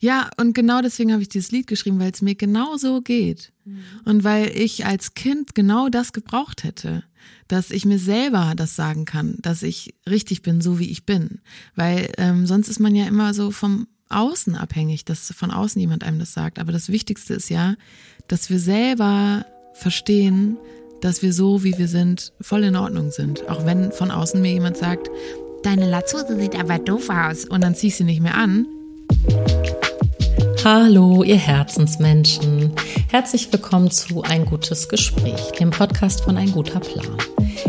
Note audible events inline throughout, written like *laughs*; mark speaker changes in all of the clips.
Speaker 1: Ja, und genau deswegen habe ich dieses Lied geschrieben, weil es mir genau so geht. Mhm. Und weil ich als Kind genau das gebraucht hätte, dass ich mir selber das sagen kann, dass ich richtig bin, so wie ich bin. Weil ähm, sonst ist man ja immer so vom Außen abhängig, dass von außen jemand einem das sagt. Aber das Wichtigste ist ja, dass wir selber verstehen, dass wir so, wie wir sind, voll in Ordnung sind. Auch wenn von außen mir jemand sagt, deine Latzhose sieht aber doof aus und dann zieh ich sie nicht mehr an.
Speaker 2: Hallo, ihr Herzensmenschen. Herzlich willkommen zu Ein gutes Gespräch, dem Podcast von Ein guter Plan.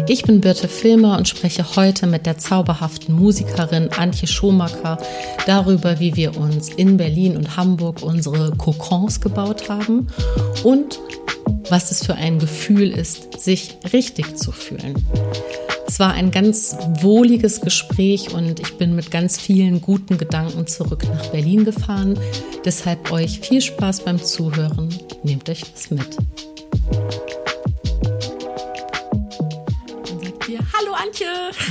Speaker 2: Ich bin Birte Filmer und spreche heute mit der zauberhaften Musikerin Antje Schomacker darüber, wie wir uns in Berlin und Hamburg unsere Kokons gebaut haben und was es für ein Gefühl ist, sich richtig zu fühlen. Es war ein ganz wohliges Gespräch und ich bin mit ganz vielen guten Gedanken zurück nach Berlin gefahren. Deshalb euch viel Spaß beim Zuhören. Nehmt euch was mit. Hallo Antje.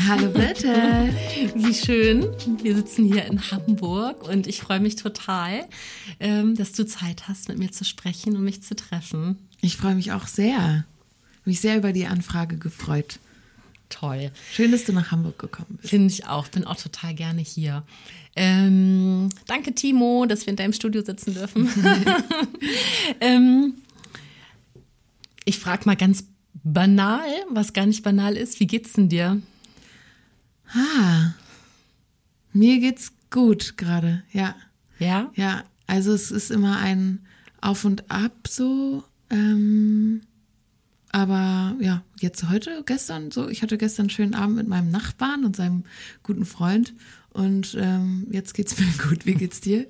Speaker 1: Hallo bitte. *laughs*
Speaker 2: Wie schön. Wir sitzen hier in Hamburg und ich freue mich total, ähm, dass du Zeit hast, mit mir zu sprechen und mich zu treffen.
Speaker 1: Ich freue mich auch sehr. Mich sehr über die Anfrage gefreut.
Speaker 2: Toll.
Speaker 1: Schön, dass du nach Hamburg gekommen bist.
Speaker 2: Finde ich auch. Bin auch total gerne hier. Ähm, danke, Timo, dass wir in deinem Studio sitzen dürfen. *laughs* ähm, ich frage mal ganz banal, was gar nicht banal ist. Wie geht's denn dir?
Speaker 1: Ah, mir geht's gut gerade, ja.
Speaker 2: Ja?
Speaker 1: Ja, also es ist immer ein Auf und Ab so. Ähm, aber ja, jetzt heute, gestern so, ich hatte gestern einen schönen Abend mit meinem Nachbarn und seinem guten Freund und ähm, jetzt geht's *laughs* mir gut. Wie geht's dir?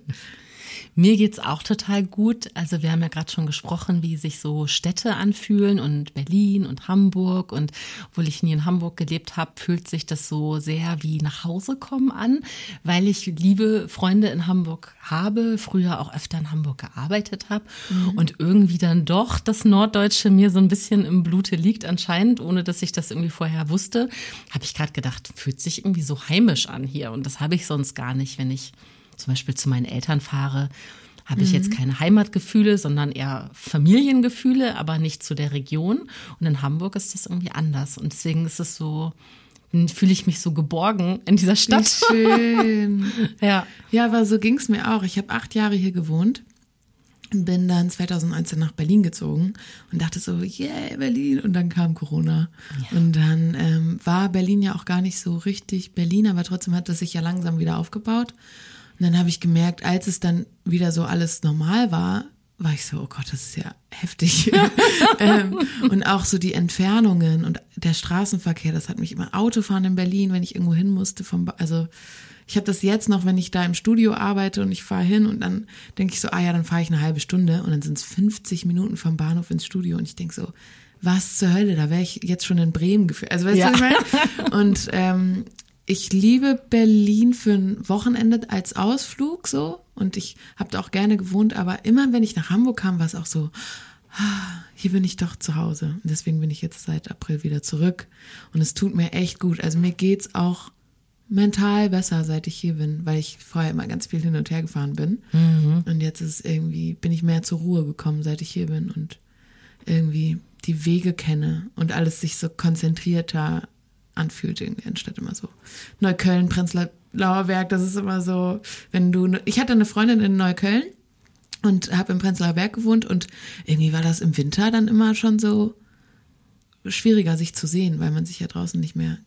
Speaker 2: Mir geht's auch total gut. Also wir haben ja gerade schon gesprochen, wie sich so Städte anfühlen und Berlin und Hamburg. Und obwohl ich nie in Hamburg gelebt habe, fühlt sich das so sehr wie nach Hause kommen an, weil ich liebe Freunde in Hamburg habe, früher auch öfter in Hamburg gearbeitet habe mhm. und irgendwie dann doch das Norddeutsche mir so ein bisschen im Blute liegt anscheinend, ohne dass ich das irgendwie vorher wusste, habe ich gerade gedacht, fühlt sich irgendwie so heimisch an hier. Und das habe ich sonst gar nicht, wenn ich zum Beispiel zu meinen Eltern fahre, habe ich jetzt mhm. keine Heimatgefühle, sondern eher Familiengefühle, aber nicht zu der Region. Und in Hamburg ist das irgendwie anders. Und deswegen ist es so, fühle ich mich so geborgen in dieser Stadt.
Speaker 1: Wie schön. *laughs* ja. Ja, aber so ging es mir auch. Ich habe acht Jahre hier gewohnt bin dann 2019 nach Berlin gezogen und dachte so, yeah, Berlin. Und dann kam Corona. Ja. Und dann ähm, war Berlin ja auch gar nicht so richtig Berlin, aber trotzdem hat es sich ja langsam wieder aufgebaut. Und dann habe ich gemerkt, als es dann wieder so alles normal war, war ich so, oh Gott, das ist ja heftig. *laughs* *laughs* ähm, und auch so die Entfernungen und der Straßenverkehr, das hat mich immer Autofahren in Berlin, wenn ich irgendwo hin musste. Vom, also ich habe das jetzt noch, wenn ich da im Studio arbeite und ich fahre hin und dann denke ich so, ah ja, dann fahre ich eine halbe Stunde und dann sind es 50 Minuten vom Bahnhof ins Studio und ich denke so, was zur Hölle, da wäre ich jetzt schon in Bremen gefühlt. Also weißt ja. du, was ich meine? *laughs* Und ähm, ich liebe Berlin für ein Wochenende als Ausflug so und ich habe da auch gerne gewohnt, aber immer wenn ich nach Hamburg kam, war es auch so, ah, hier bin ich doch zu Hause. Und deswegen bin ich jetzt seit April wieder zurück und es tut mir echt gut. Also mir geht's auch mental besser, seit ich hier bin, weil ich vorher immer ganz viel hin und her gefahren bin. Mhm. Und jetzt ist irgendwie, bin ich mehr zur Ruhe gekommen, seit ich hier bin und irgendwie die Wege kenne und alles sich so konzentrierter anfühlt irgendwie, anstatt immer so Neukölln, Prenzlauer Berg, das ist immer so, wenn du, ne, ich hatte eine Freundin in Neukölln und habe im Prenzlauer Berg gewohnt und irgendwie war das im Winter dann immer schon so schwieriger sich zu sehen, weil man sich ja draußen nicht mehr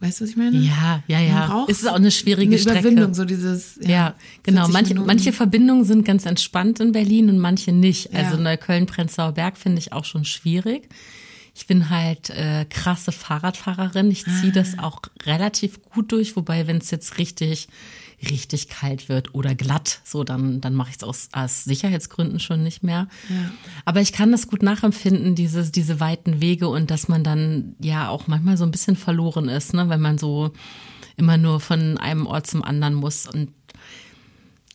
Speaker 1: Weißt du, was ich meine?
Speaker 2: Ja, ja, ja. Es ist auch eine schwierige eine
Speaker 1: Strecke. Überwindung, so dieses.
Speaker 2: Ja, ja genau. Manche, manche Verbindungen sind ganz entspannt in Berlin und manche nicht. Also ja. Neukölln-Prenzlauer Berg finde ich auch schon schwierig. Ich bin halt äh, krasse Fahrradfahrerin. Ich ziehe das ah. auch relativ gut durch, wobei, wenn es jetzt richtig, richtig kalt wird oder glatt, so dann, dann mache ich es aus, aus Sicherheitsgründen schon nicht mehr. Ja. Aber ich kann das gut nachempfinden, dieses, diese weiten Wege und dass man dann ja auch manchmal so ein bisschen verloren ist, ne, wenn man so immer nur von einem Ort zum anderen muss und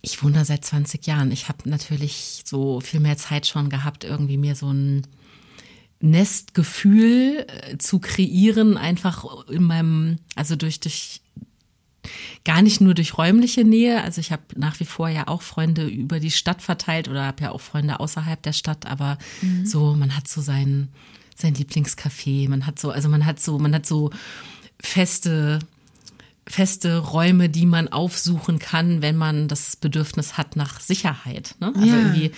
Speaker 2: ich wohne da seit 20 Jahren. Ich habe natürlich so viel mehr Zeit schon gehabt, irgendwie mir so ein Nestgefühl äh, zu kreieren, einfach in meinem, also durch, durch gar nicht nur durch räumliche Nähe. Also ich habe nach wie vor ja auch Freunde über die Stadt verteilt oder habe ja auch Freunde außerhalb der Stadt, aber mhm. so, man hat so sein, sein Lieblingscafé, man hat so, also man hat so, man hat so feste feste Räume, die man aufsuchen kann, wenn man das Bedürfnis hat nach Sicherheit. Ne? Also ja. irgendwie,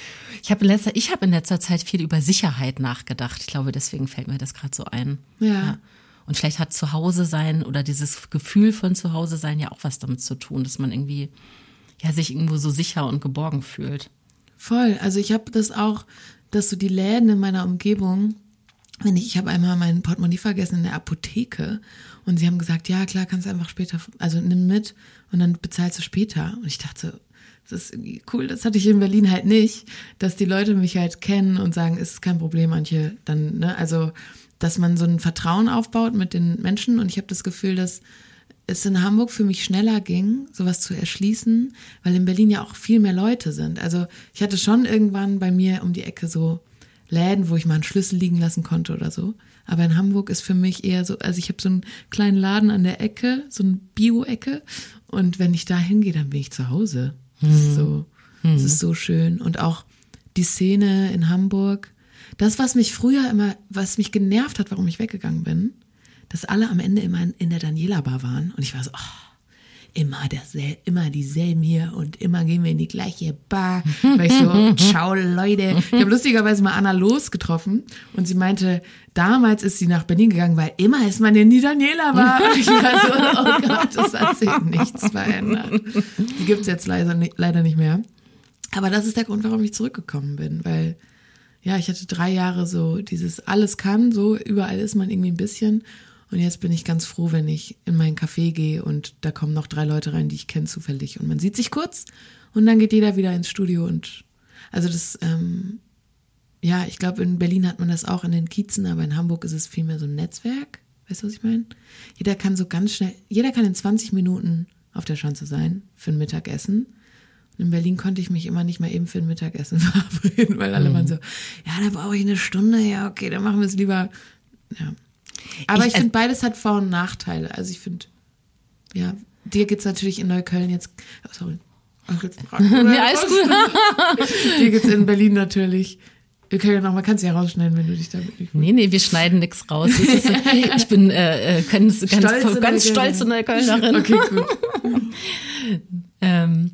Speaker 2: ich habe in letzter, ich habe in letzter Zeit viel über Sicherheit nachgedacht. Ich glaube, deswegen fällt mir das gerade so ein. Ja. ja. Und vielleicht hat Zuhause sein oder dieses Gefühl von Zuhause sein ja auch was damit zu tun, dass man irgendwie ja sich irgendwo so sicher und geborgen fühlt.
Speaker 1: Voll. Also ich habe das auch, dass so die Läden in meiner Umgebung, wenn ich, ich habe einmal mein Portemonnaie vergessen in der Apotheke und sie haben gesagt, ja klar, kannst einfach später, also nimm mit und dann bezahlst du später. Und ich dachte, das ist irgendwie cool, das hatte ich in Berlin halt nicht, dass die Leute mich halt kennen und sagen, ist kein Problem, manche dann, ne, also dass man so ein Vertrauen aufbaut mit den Menschen und ich habe das Gefühl, dass es in Hamburg für mich schneller ging, sowas zu erschließen, weil in Berlin ja auch viel mehr Leute sind. Also ich hatte schon irgendwann bei mir um die Ecke so Läden, wo ich mal einen Schlüssel liegen lassen konnte oder so. Aber in Hamburg ist für mich eher so, also ich habe so einen kleinen Laden an der Ecke, so eine Bio-Ecke. Und wenn ich da hingehe, dann bin ich zu Hause. Das ist mhm. so, das ist so schön. Und auch die Szene in Hamburg, das, was mich früher immer, was mich genervt hat, warum ich weggegangen bin, dass alle am Ende immer in der Daniela Bar waren und ich war so, oh, immer dasselbe, immer dieselben hier und immer gehen wir in die gleiche Bar. Weil ich so, *laughs* ciao Leute. Ich habe lustigerweise mal Anna Los getroffen und sie meinte, damals ist sie nach Berlin gegangen, weil immer ist man in die Daniela Bar. Ich war so, oh Gott, das hat sich nichts verändert. Die gibt's jetzt leider, leider nicht mehr. Aber das ist der Grund, warum ich zurückgekommen bin, weil ja, ich hatte drei Jahre so dieses alles kann, so überall ist man irgendwie ein bisschen. Und jetzt bin ich ganz froh, wenn ich in meinen Café gehe und da kommen noch drei Leute rein, die ich kenne zufällig. Und man sieht sich kurz und dann geht jeder wieder ins Studio und also das, ähm, ja, ich glaube, in Berlin hat man das auch in den Kiezen, aber in Hamburg ist es vielmehr so ein Netzwerk. Weißt du, was ich meine? Jeder kann so ganz schnell, jeder kann in 20 Minuten auf der Schanze sein für ein Mittagessen. In Berlin konnte ich mich immer nicht mal eben für ein Mittagessen *laughs* verabreden, weil alle mhm. waren so, ja, da brauche ich eine Stunde, ja, okay, dann machen wir es lieber. Ja. Aber ich, ich finde, beides hat Vor- und Nachteile. Also ich finde, ja, dir geht's natürlich in Neukölln jetzt, oh, sorry. Ach, jetzt nee, alles gut. *laughs* dir geht's in Berlin natürlich. Wir können ja noch mal, kannst du ja rausschneiden, wenn du dich damit
Speaker 2: nicht. Nee, nee, wir schneiden nichts raus. Ist, *laughs* ich bin äh, äh ganz, ganz stolze ganz stolze Neuköllnerin. Okay, gut. *laughs* ähm,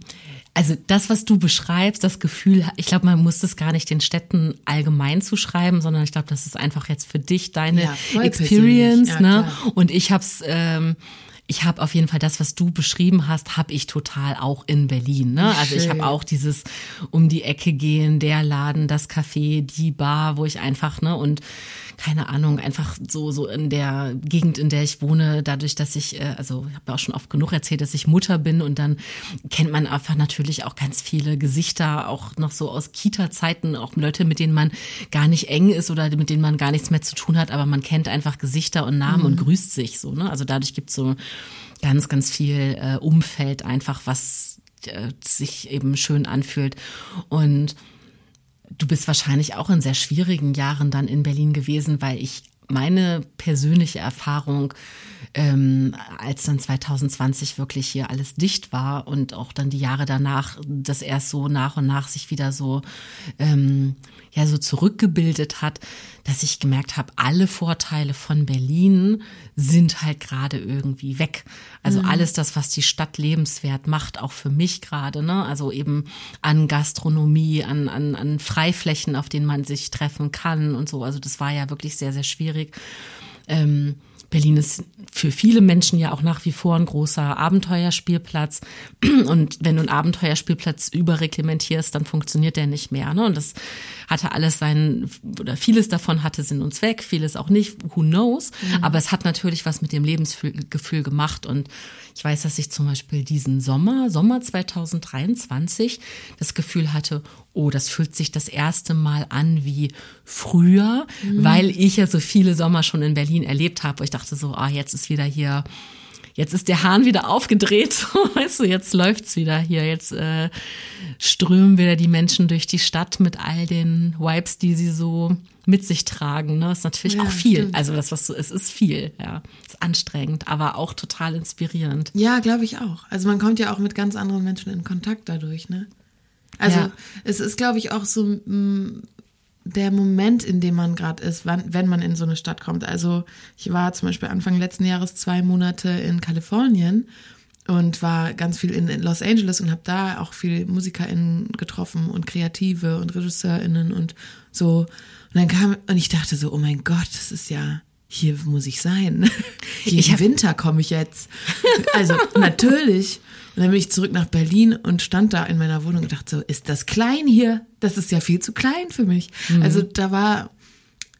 Speaker 2: also das, was du beschreibst, das Gefühl, ich glaube, man muss das gar nicht den Städten allgemein zuschreiben, sondern ich glaube, das ist einfach jetzt für dich deine ja, Experience. Ja, ne? Und ich habe es ähm, ich habe auf jeden Fall das, was du beschrieben hast, habe ich total auch in Berlin. Ne? Also ich habe auch dieses um die Ecke gehen, der Laden, das Café, die Bar, wo ich einfach ne und keine Ahnung, einfach so so in der Gegend, in der ich wohne, dadurch, dass ich äh, also ich habe ja auch schon oft genug erzählt, dass ich Mutter bin und dann kennt man einfach natürlich auch ganz viele Gesichter, auch noch so aus Kita-Zeiten, auch Leute, mit denen man gar nicht eng ist oder mit denen man gar nichts mehr zu tun hat, aber man kennt einfach Gesichter und Namen mhm. und grüßt sich so. Ne? Also dadurch gibt's so ganz, ganz viel äh, Umfeld einfach, was äh, sich eben schön anfühlt. Und du bist wahrscheinlich auch in sehr schwierigen Jahren dann in Berlin gewesen, weil ich meine persönliche Erfahrung, ähm, als dann 2020 wirklich hier alles dicht war und auch dann die Jahre danach, das erst so nach und nach sich wieder so ähm, ja so zurückgebildet hat, dass ich gemerkt habe, alle Vorteile von Berlin sind halt gerade irgendwie weg. Also mhm. alles das, was die Stadt lebenswert macht, auch für mich gerade, ne? Also eben an Gastronomie, an, an, an Freiflächen, auf denen man sich treffen kann und so. Also das war ja wirklich sehr, sehr schwierig. Ähm, Berlin ist für viele Menschen ja auch nach wie vor ein großer Abenteuerspielplatz. *clears throat* Und wenn du einen Abenteuerspielplatz überreglementierst, dann funktioniert der nicht mehr. Ne? Und das hatte alles sein, oder vieles davon hatte Sinn und Zweck, vieles auch nicht, who knows. Mhm. Aber es hat natürlich was mit dem Lebensgefühl gemacht. Und ich weiß, dass ich zum Beispiel diesen Sommer, Sommer 2023, das Gefühl hatte, oh, das fühlt sich das erste Mal an wie früher, mhm. weil ich ja so viele Sommer schon in Berlin erlebt habe, wo ich dachte so, ah, jetzt ist wieder hier jetzt ist der Hahn wieder aufgedreht, *laughs* weißt du, jetzt läuft's wieder hier, jetzt äh, strömen wieder die Menschen durch die Stadt mit all den Vibes, die sie so mit sich tragen. Ne? Ist natürlich ja, auch viel. Stimmt. Also das, was so ist, ist viel. Ja, ist anstrengend, aber auch total inspirierend.
Speaker 1: Ja, glaube ich auch. Also man kommt ja auch mit ganz anderen Menschen in Kontakt dadurch. Ne? Also ja. es ist, glaube ich, auch so mm, der Moment, in dem man gerade ist, wann, wenn man in so eine Stadt kommt. Also ich war zum Beispiel Anfang letzten Jahres zwei Monate in Kalifornien und war ganz viel in, in Los Angeles und habe da auch viele MusikerInnen getroffen und Kreative und RegisseurInnen und so. Und dann kam, und ich dachte so, oh mein Gott, das ist ja, hier muss ich sein. Hier im Winter komme ich jetzt. Also natürlich. Und dann bin ich zurück nach Berlin und stand da in meiner Wohnung und dachte so, ist das klein hier? Das ist ja viel zu klein für mich. Mhm. Also da war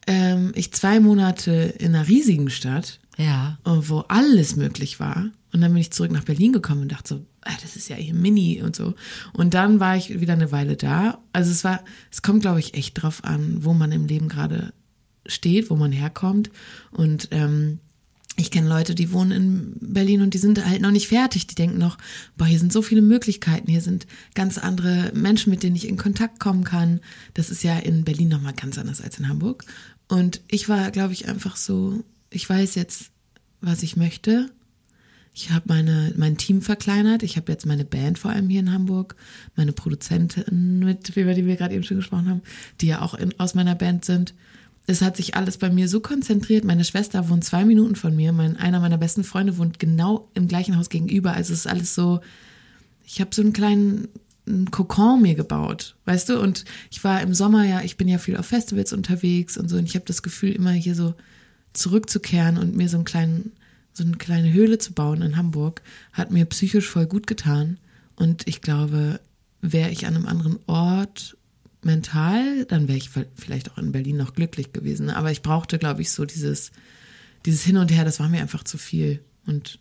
Speaker 1: ähm, ich zwei Monate in einer riesigen Stadt,
Speaker 2: ja.
Speaker 1: wo alles möglich war. Und dann bin ich zurück nach Berlin gekommen und dachte so, ah, das ist ja hier Mini und so. Und dann war ich wieder eine Weile da. Also es war, es kommt, glaube ich, echt drauf an, wo man im Leben gerade steht, wo man herkommt. Und ähm, ich kenne Leute, die wohnen in Berlin und die sind halt noch nicht fertig. Die denken noch, boah, hier sind so viele Möglichkeiten, hier sind ganz andere Menschen, mit denen ich in Kontakt kommen kann. Das ist ja in Berlin nochmal ganz anders als in Hamburg. Und ich war, glaube ich, einfach so, ich weiß jetzt, was ich möchte. Ich habe meine mein Team verkleinert. Ich habe jetzt meine Band vor allem hier in Hamburg, meine Produzentin mit, über die wir gerade eben schon gesprochen haben, die ja auch in, aus meiner Band sind es hat sich alles bei mir so konzentriert. Meine Schwester wohnt zwei Minuten von mir. Mein, einer meiner besten Freunde wohnt genau im gleichen Haus gegenüber. Also es ist alles so, ich habe so einen kleinen einen Kokon mir gebaut, weißt du? Und ich war im Sommer ja, ich bin ja viel auf Festivals unterwegs und so. Und ich habe das Gefühl, immer hier so zurückzukehren und mir so einen kleinen, so eine kleine Höhle zu bauen in Hamburg, hat mir psychisch voll gut getan. Und ich glaube, wäre ich an einem anderen Ort mental, dann wäre ich vielleicht auch in Berlin noch glücklich gewesen. Aber ich brauchte, glaube ich, so dieses, dieses Hin und Her, das war mir einfach zu viel. Und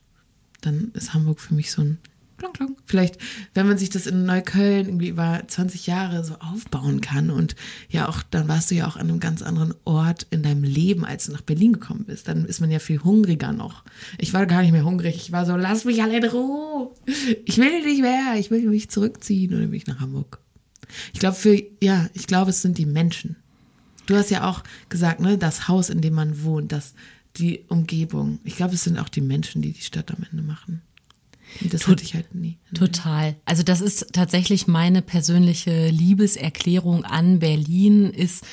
Speaker 1: dann ist Hamburg für mich so ein Klong, klong. Vielleicht, wenn man sich das in Neukölln irgendwie über 20 Jahre so aufbauen kann und ja auch, dann warst du ja auch an einem ganz anderen Ort in deinem Leben, als du nach Berlin gekommen bist. Dann ist man ja viel hungriger noch. Ich war gar nicht mehr hungrig. Ich war so, lass mich alle in Ruhe. Ich will nicht mehr. Ich will mich zurückziehen. Und dann bin ich nach Hamburg. Ich glaube, für, ja, ich glaube, es sind die Menschen. Du hast ja auch gesagt, ne, das Haus, in dem man wohnt, das, die Umgebung. Ich glaube, es sind auch die Menschen, die die Stadt am Ende machen. Das hatte ich halt nie.
Speaker 2: Total. Also das ist tatsächlich meine persönliche Liebeserklärung an Berlin, ist,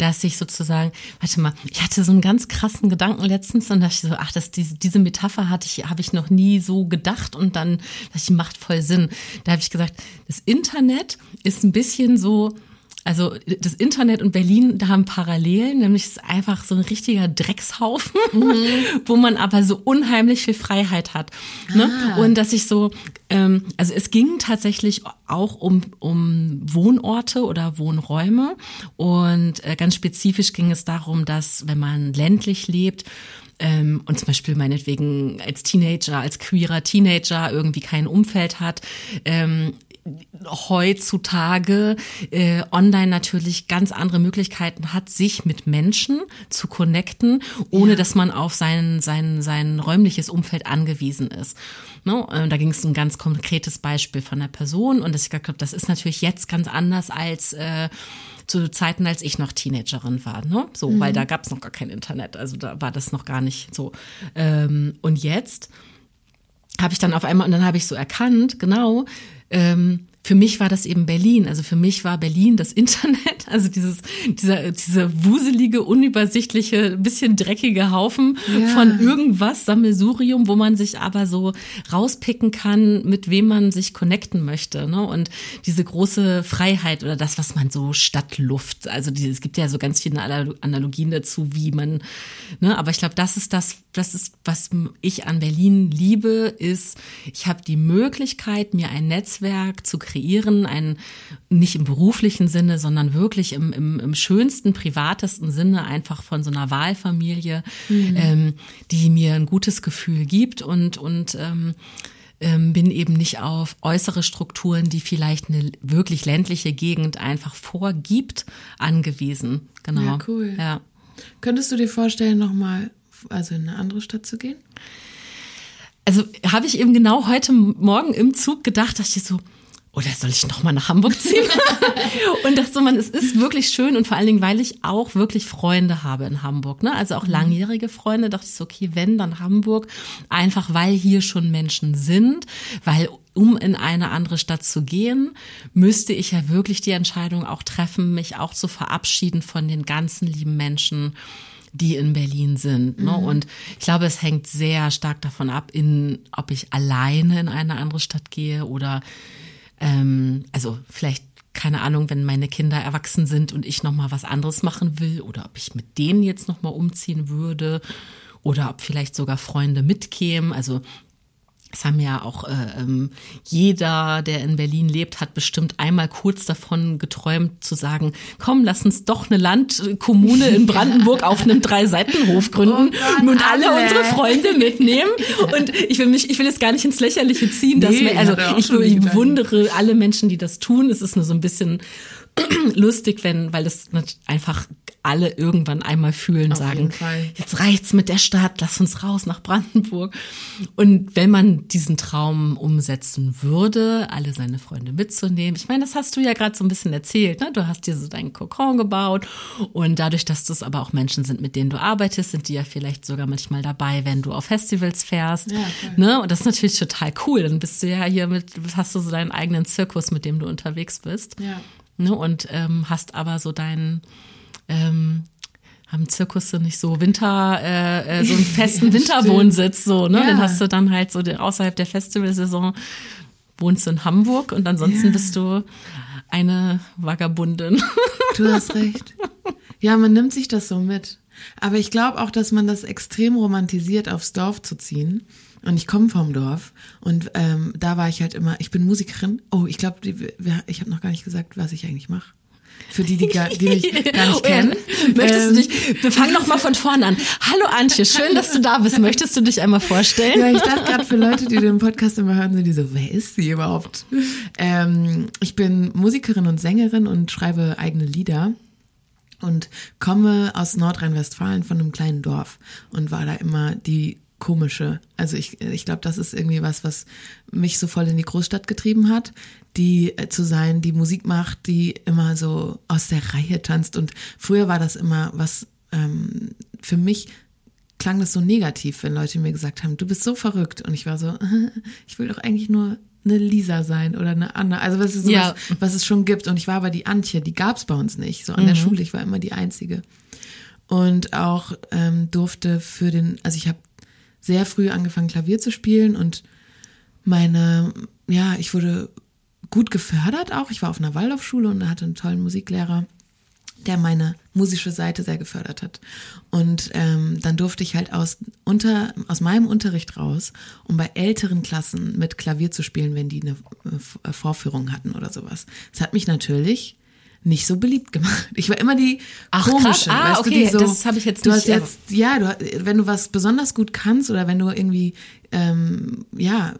Speaker 2: dass ich sozusagen, warte mal, ich hatte so einen ganz krassen Gedanken letztens und dachte ich so, ach, das, diese, diese Metapher hatte ich, habe ich noch nie so gedacht und dann dachte ich, macht voll Sinn. Da habe ich gesagt, das Internet ist ein bisschen so, also das Internet und Berlin, da haben Parallelen, nämlich es ist einfach so ein richtiger Dreckshaufen, mhm. *laughs* wo man aber so unheimlich viel Freiheit hat. Ne? Ah. Und dass ich so, ähm, also es ging tatsächlich auch um, um Wohnorte oder Wohnräume und äh, ganz spezifisch ging es darum, dass wenn man ländlich lebt, ähm, und zum Beispiel meinetwegen als Teenager, als queerer Teenager irgendwie kein Umfeld hat, ähm, heutzutage äh, online natürlich ganz andere Möglichkeiten hat, sich mit Menschen zu connecten, ohne ja. dass man auf sein, sein, sein räumliches Umfeld angewiesen ist. Ne? Äh, da ging es ein ganz konkretes Beispiel von einer Person und das, ich glaube, das ist natürlich jetzt ganz anders als äh, zu Zeiten, als ich noch Teenagerin war. Ne? So, mhm. weil da gab es noch gar kein Internet, also da war das noch gar nicht so. Ähm, und jetzt habe ich dann auf einmal, und dann habe ich so erkannt, genau, ähm, für mich war das eben Berlin. Also für mich war Berlin das *laughs* Internet, also dieses, dieser, dieser wuselige, unübersichtliche, bisschen dreckige Haufen ja. von irgendwas, Sammelsurium, wo man sich aber so rauspicken kann, mit wem man sich connecten möchte. Ne? Und diese große Freiheit oder das, was man so Stadtluft, also die, es gibt ja so ganz viele Analogien dazu, wie man, ne? aber ich glaube, das ist das, das ist, was ich an Berlin liebe, ist, ich habe die Möglichkeit, mir ein Netzwerk zu kreieren, ein nicht im beruflichen Sinne, sondern wirklich im, im, im schönsten, privatesten Sinne einfach von so einer Wahlfamilie, mhm. ähm, die mir ein gutes Gefühl gibt und, und ähm, ähm, bin eben nicht auf äußere Strukturen, die vielleicht eine wirklich ländliche Gegend einfach vorgibt, angewiesen. Genau.
Speaker 1: Ja, cool. Ja. Könntest du dir vorstellen, nochmal also in eine andere Stadt zu gehen?
Speaker 2: also habe ich eben genau heute Morgen im Zug gedacht, dass ich so, oder soll ich noch mal nach Hamburg ziehen? *laughs* und dachte so, man, es ist wirklich schön und vor allen Dingen, weil ich auch wirklich Freunde habe in Hamburg, ne? Also auch mhm. langjährige Freunde, dachte ich so, okay, wenn, dann Hamburg. Einfach weil hier schon Menschen sind, weil um in eine andere Stadt zu gehen, müsste ich ja wirklich die Entscheidung auch treffen, mich auch zu verabschieden von den ganzen lieben Menschen, die in Berlin sind. Ne? Mhm. Und ich glaube, es hängt sehr stark davon ab, in, ob ich alleine in eine andere Stadt gehe oder ähm, also vielleicht keine Ahnung, wenn meine Kinder erwachsen sind und ich noch mal was anderes machen will oder ob ich mit denen jetzt noch mal umziehen würde oder ob vielleicht sogar Freunde mitkämen. Also es haben ja auch äh, ähm, jeder, der in Berlin lebt, hat bestimmt einmal kurz davon geträumt zu sagen, komm, lass uns doch eine Landkommune in *laughs* Brandenburg auf einem Drei-Seiten-Hof gründen oh und alle, alle, unsere Freunde mitnehmen. Und ich will mich, ich will jetzt gar nicht ins Lächerliche ziehen, dass nee, wir, also ich, ich bewundere alle Menschen, die das tun. Es ist nur so ein bisschen *clears throat* lustig, wenn, weil das einfach alle irgendwann einmal fühlen, Auf sagen, jetzt reicht's mit der Stadt, lass uns raus nach Brandenburg. Und wenn man diesen Traum umsetzen würde, alle seine Freunde mitzunehmen, ich meine, das hast du ja gerade so ein bisschen erzählt, ne? Du hast dir so deinen Kokon gebaut und dadurch, dass das aber auch Menschen sind, mit denen du arbeitest, sind die ja vielleicht sogar manchmal dabei, wenn du auf Festivals fährst, ja, ne? Und das ist natürlich total cool. Dann bist du ja hier mit, hast du so deinen eigenen Zirkus, mit dem du unterwegs bist. Ja. Ne? Und ähm, hast aber so deinen ähm, haben Zirkusse nicht so Winter, äh, äh so einen festen *laughs* Winterwohnsitz, so, ne? Ja. Den hast du dann halt so außerhalb der Festivalsaison wohnst du in Hamburg und ansonsten ja. bist du eine Vagabundin. *laughs*
Speaker 1: Du hast recht. Ja, man nimmt sich das so mit. Aber ich glaube auch, dass man das extrem romantisiert, aufs Dorf zu ziehen. Und ich komme vom Dorf und ähm, da war ich halt immer, ich bin Musikerin. Oh, ich glaube, ich habe noch gar nicht gesagt, was ich eigentlich mache. Für die, die, gar, die mich *laughs* gar nicht kennen.
Speaker 2: Möchtest ähm, du dich, wir fangen noch mal von vorne an. Hallo Antje, schön, dass du da bist. Möchtest du dich einmal vorstellen?
Speaker 1: Ja, ich dachte gerade für Leute, die den Podcast immer hören, sind die so, wer ist sie überhaupt? Ähm, ich bin Musikerin und Sängerin und schreibe eigene Lieder und komme aus Nordrhein-Westfalen von einem kleinen Dorf und war da immer die komische. Also ich, ich glaube, das ist irgendwie was, was mich so voll in die Großstadt getrieben hat, die äh, zu sein, die Musik macht, die immer so aus der Reihe tanzt. Und früher war das immer was ähm, für mich klang das so negativ, wenn Leute mir gesagt haben, du bist so verrückt. Und ich war so, *laughs* ich will doch eigentlich nur eine Lisa sein oder eine Anna. Also was ist so ja. was, was es schon gibt. Und ich war aber die Antje, die gab es bei uns nicht. So an mhm. der Schule, ich war immer die Einzige. Und auch ähm, durfte für den, also ich habe sehr früh angefangen, Klavier zu spielen und meine, ja, ich wurde gut gefördert auch. Ich war auf einer Waldorfschule und hatte einen tollen Musiklehrer, der meine musische Seite sehr gefördert hat. Und ähm, dann durfte ich halt aus, unter, aus meinem Unterricht raus, um bei älteren Klassen mit Klavier zu spielen, wenn die eine äh, Vorführung hatten oder sowas. Das hat mich natürlich nicht so beliebt gemacht. Ich war immer die Ach, komische,
Speaker 2: ah,
Speaker 1: weißt
Speaker 2: okay,
Speaker 1: du, die so,
Speaker 2: das habe ich jetzt
Speaker 1: du nicht. Hast jetzt, ja, du, wenn du was besonders gut kannst oder wenn du irgendwie ähm, ja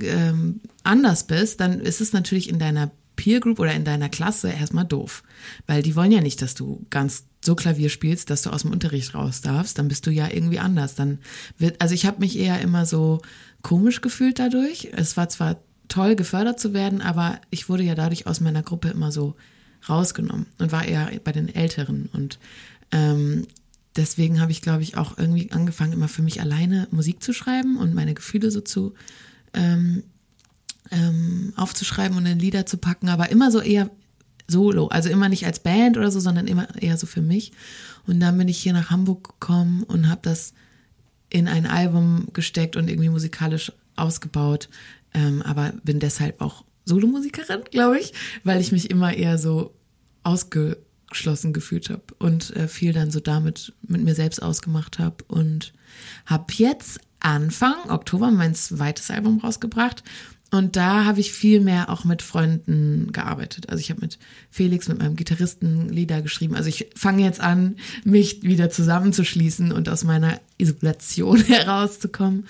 Speaker 1: ähm, anders bist, dann ist es natürlich in deiner Peer Group oder in deiner Klasse erstmal doof, weil die wollen ja nicht, dass du ganz so Klavier spielst, dass du aus dem Unterricht raus darfst. Dann bist du ja irgendwie anders. Dann wird, also ich habe mich eher immer so komisch gefühlt dadurch. Es war zwar toll gefördert zu werden, aber ich wurde ja dadurch aus meiner Gruppe immer so rausgenommen und war eher bei den Älteren. Und ähm, deswegen habe ich, glaube ich, auch irgendwie angefangen, immer für mich alleine Musik zu schreiben und meine Gefühle so zu ähm, ähm, aufzuschreiben und in Lieder zu packen, aber immer so eher solo, also immer nicht als Band oder so, sondern immer eher so für mich. Und dann bin ich hier nach Hamburg gekommen und habe das in ein Album gesteckt und irgendwie musikalisch ausgebaut, ähm, aber bin deshalb auch Solomusikerin, glaube ich, weil ich mich immer eher so ausgeschlossen gefühlt habe und äh, viel dann so damit mit mir selbst ausgemacht habe und habe jetzt Anfang Oktober mein zweites Album rausgebracht und da habe ich viel mehr auch mit Freunden gearbeitet. Also ich habe mit Felix, mit meinem Gitarristen Lieder geschrieben. Also ich fange jetzt an, mich wieder zusammenzuschließen und aus meiner Isolation *laughs* herauszukommen.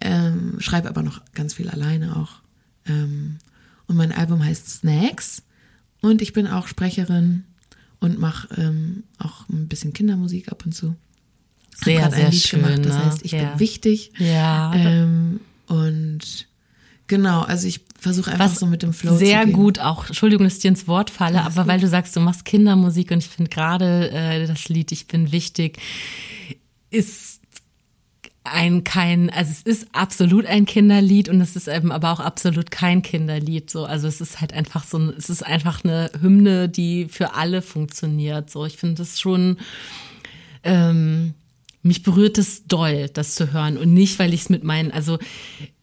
Speaker 1: Ähm, schreibe aber noch ganz viel alleine auch. Ähm, und mein Album heißt Snacks. Und ich bin auch Sprecherin und mache ähm, auch ein bisschen Kindermusik ab und zu.
Speaker 2: Sehr, sehr
Speaker 1: ein Lied
Speaker 2: schön.
Speaker 1: gemacht, das
Speaker 2: ne?
Speaker 1: heißt, ich
Speaker 2: ja.
Speaker 1: bin wichtig.
Speaker 2: Ja,
Speaker 1: Ähm, und genau, also ich versuche einfach so mit dem Flow
Speaker 2: sehr
Speaker 1: zu
Speaker 2: gut auch, Entschuldigung, dass ich dir ins Wort falle, aber weil du sagst, du machst Kindermusik und ich finde gerade äh, das Lied Ich bin wichtig ist ein kein, also es ist absolut ein Kinderlied und es ist eben aber auch absolut kein Kinderlied. So, also es ist halt einfach so, ein- es ist einfach eine Hymne, die für alle funktioniert. So, ich finde das schon, ähm, mich berührt es doll, das zu hören und nicht, weil ich es mit meinen, also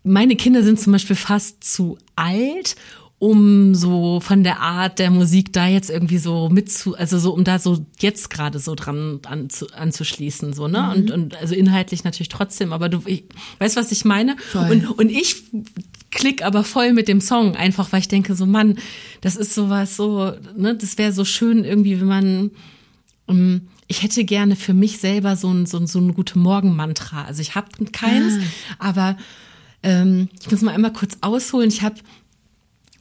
Speaker 2: meine Kinder sind zum Beispiel fast zu alt, um so von der Art der Musik da jetzt irgendwie so mitzu, also so um da so jetzt gerade so dran anzu, anzuschließen, so ne? Und und also inhaltlich natürlich trotzdem, aber du ich, weißt was ich meine?
Speaker 1: Voll.
Speaker 2: und und ich klick aber voll mit dem Song einfach, weil ich denke so Mann, das ist sowas so, ne, das wäre so schön irgendwie, wenn man ähm, ich hätte gerne für mich selber so ein, so ein, so ein gute Morgen-Mantra. Also ich habe keins, aber ähm, ich muss mal einmal kurz ausholen. Ich habe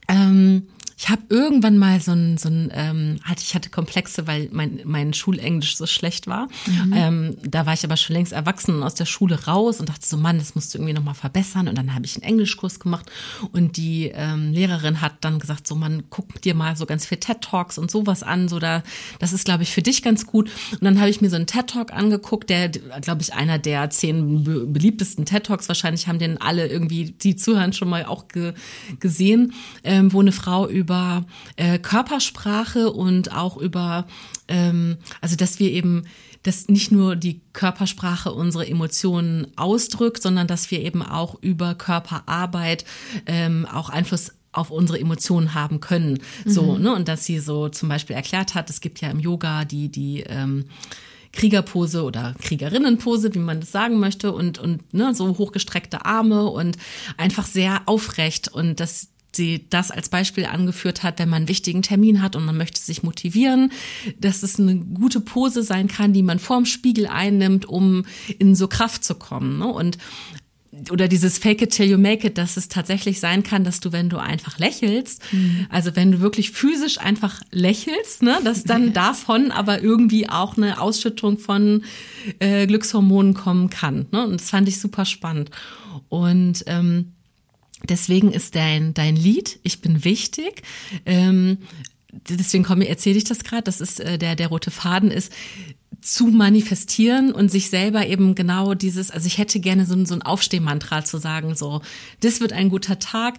Speaker 2: ähm, ich habe irgendwann mal so ein, so ein ähm, hatte ich hatte Komplexe, weil mein mein Schulenglisch so schlecht war. Ähm, da war ich aber schon längst erwachsen und aus der Schule raus und dachte so, Mann, das musst du irgendwie noch mal verbessern. Und dann habe ich einen Englischkurs gemacht und die ähm, Lehrerin hat dann gesagt, so, man guck dir mal so ganz viel TED Talks und sowas an, so da, das ist glaube ich für dich ganz gut. Und dann habe ich mir so einen TED Talk angeguckt, der glaube ich einer der zehn be beliebtesten TED Talks wahrscheinlich haben den alle irgendwie die zuhören schon mal auch ge gesehen, ähm, wo eine Frau über äh, Körpersprache und auch über, ähm, also dass wir eben, dass nicht nur die Körpersprache unsere Emotionen ausdrückt, sondern dass wir eben auch über Körperarbeit ähm, auch Einfluss auf unsere Emotionen haben können. So, ne? Und dass sie so zum Beispiel erklärt hat, es gibt ja im Yoga die, die ähm, Kriegerpose oder Kriegerinnenpose, wie man das sagen möchte, und, und ne, so hochgestreckte Arme und einfach sehr aufrecht und dass sie das als Beispiel angeführt hat, wenn man einen wichtigen Termin hat und man möchte sich motivieren, dass es eine gute Pose sein kann, die man vorm Spiegel einnimmt, um in so Kraft zu kommen. Ne? Und oder dieses Fake it till you make it, dass es tatsächlich sein kann, dass du, wenn du einfach lächelst, also wenn du wirklich physisch einfach lächelst, ne, dass dann davon aber irgendwie auch eine Ausschüttung von äh, Glückshormonen kommen kann. Ne? Und das fand ich super spannend. Und ähm, deswegen ist dein, dein Lied, ich bin wichtig, ähm, deswegen komme, erzähle ich das gerade, das ist äh, der, der rote Faden ist, zu manifestieren und sich selber eben genau dieses, also ich hätte gerne so ein, so ein Aufstehmantra zu sagen, so, das wird ein guter Tag,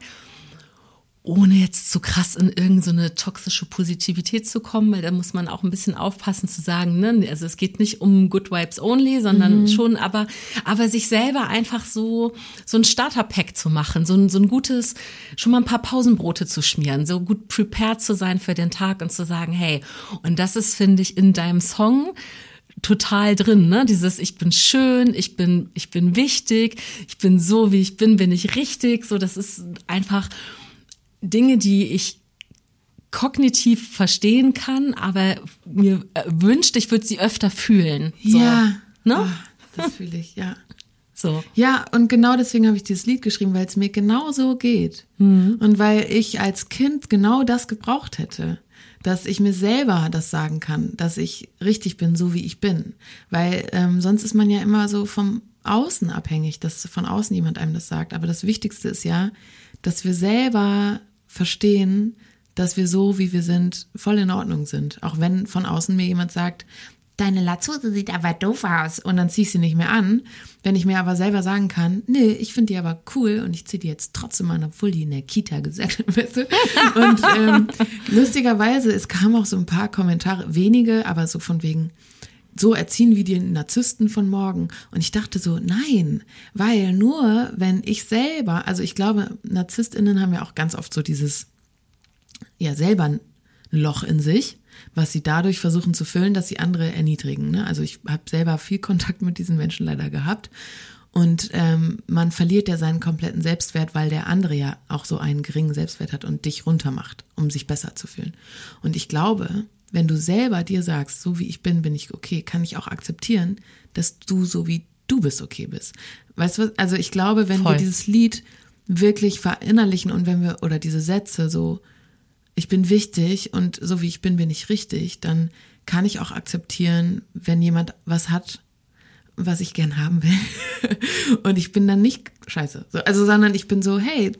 Speaker 2: ohne jetzt zu krass in irgendeine so toxische Positivität zu kommen, weil da muss man auch ein bisschen aufpassen zu sagen, ne, also es geht nicht um Good Vibes only, sondern
Speaker 1: Mhm.
Speaker 2: schon, aber, aber sich selber einfach so, so ein Starter-Pack zu machen, so ein, so ein gutes, schon mal ein paar Pausenbrote zu schmieren, so gut prepared zu sein für den Tag und zu sagen, hey, und das ist, finde ich, in deinem Song, total drin, ne? Dieses ich bin schön, ich bin ich bin wichtig, ich bin so wie ich bin, bin ich richtig, so das ist einfach Dinge, die ich kognitiv verstehen kann, aber mir äh, wünscht, ich würde sie öfter fühlen. So,
Speaker 1: Ja.
Speaker 2: Ne?
Speaker 1: Ah, das fühle ich, ja. *laughs*
Speaker 2: So.
Speaker 1: Ja, und genau deswegen habe ich dieses Lied geschrieben, weil es mir genau so geht.
Speaker 2: Mhm.
Speaker 1: Und weil ich als Kind genau das gebraucht hätte. Dass ich mir selber das sagen kann, dass ich richtig bin, so wie ich bin. Weil ähm, sonst ist man ja immer so vom Außen abhängig, dass von außen jemand einem das sagt. Aber das Wichtigste ist ja, dass wir selber verstehen, dass wir so, wie wir sind, voll in Ordnung sind. Auch wenn von außen mir jemand sagt, deine Latzhose sieht aber doof aus und dann zieh ich sie nicht mehr an. Wenn ich mir aber selber sagen kann, nee, ich finde die aber cool und ich ziehe die jetzt trotzdem an, obwohl die in der Kita gesagt *laughs* du? Und ähm, lustigerweise, es kamen auch so ein paar Kommentare, wenige, aber so von wegen, so erziehen wie die Narzissten von morgen. Und ich dachte so, nein, weil nur wenn ich selber, also ich glaube, NarzisstInnen haben ja auch ganz oft so dieses, ja, selber ein Loch in sich, was sie dadurch versuchen zu füllen, dass sie andere erniedrigen. Ne? Also ich habe selber viel Kontakt mit diesen Menschen leider gehabt. Und ähm, man verliert ja seinen kompletten Selbstwert, weil der andere ja auch so einen geringen Selbstwert hat und dich runtermacht, um sich besser zu fühlen. Und ich glaube, wenn du selber dir sagst, so wie ich bin, bin ich okay, kann ich auch akzeptieren, dass du so wie du bist okay bist. Weißt du was? Also ich glaube, wenn
Speaker 2: Voll.
Speaker 1: wir dieses Lied wirklich verinnerlichen und wenn wir, oder diese Sätze so, ich bin wichtig und so wie ich bin, bin ich richtig, dann kann ich auch akzeptieren, wenn jemand was hat, was ich gern haben will. *laughs* und ich bin dann nicht scheiße. So, also, sondern ich bin so, hey,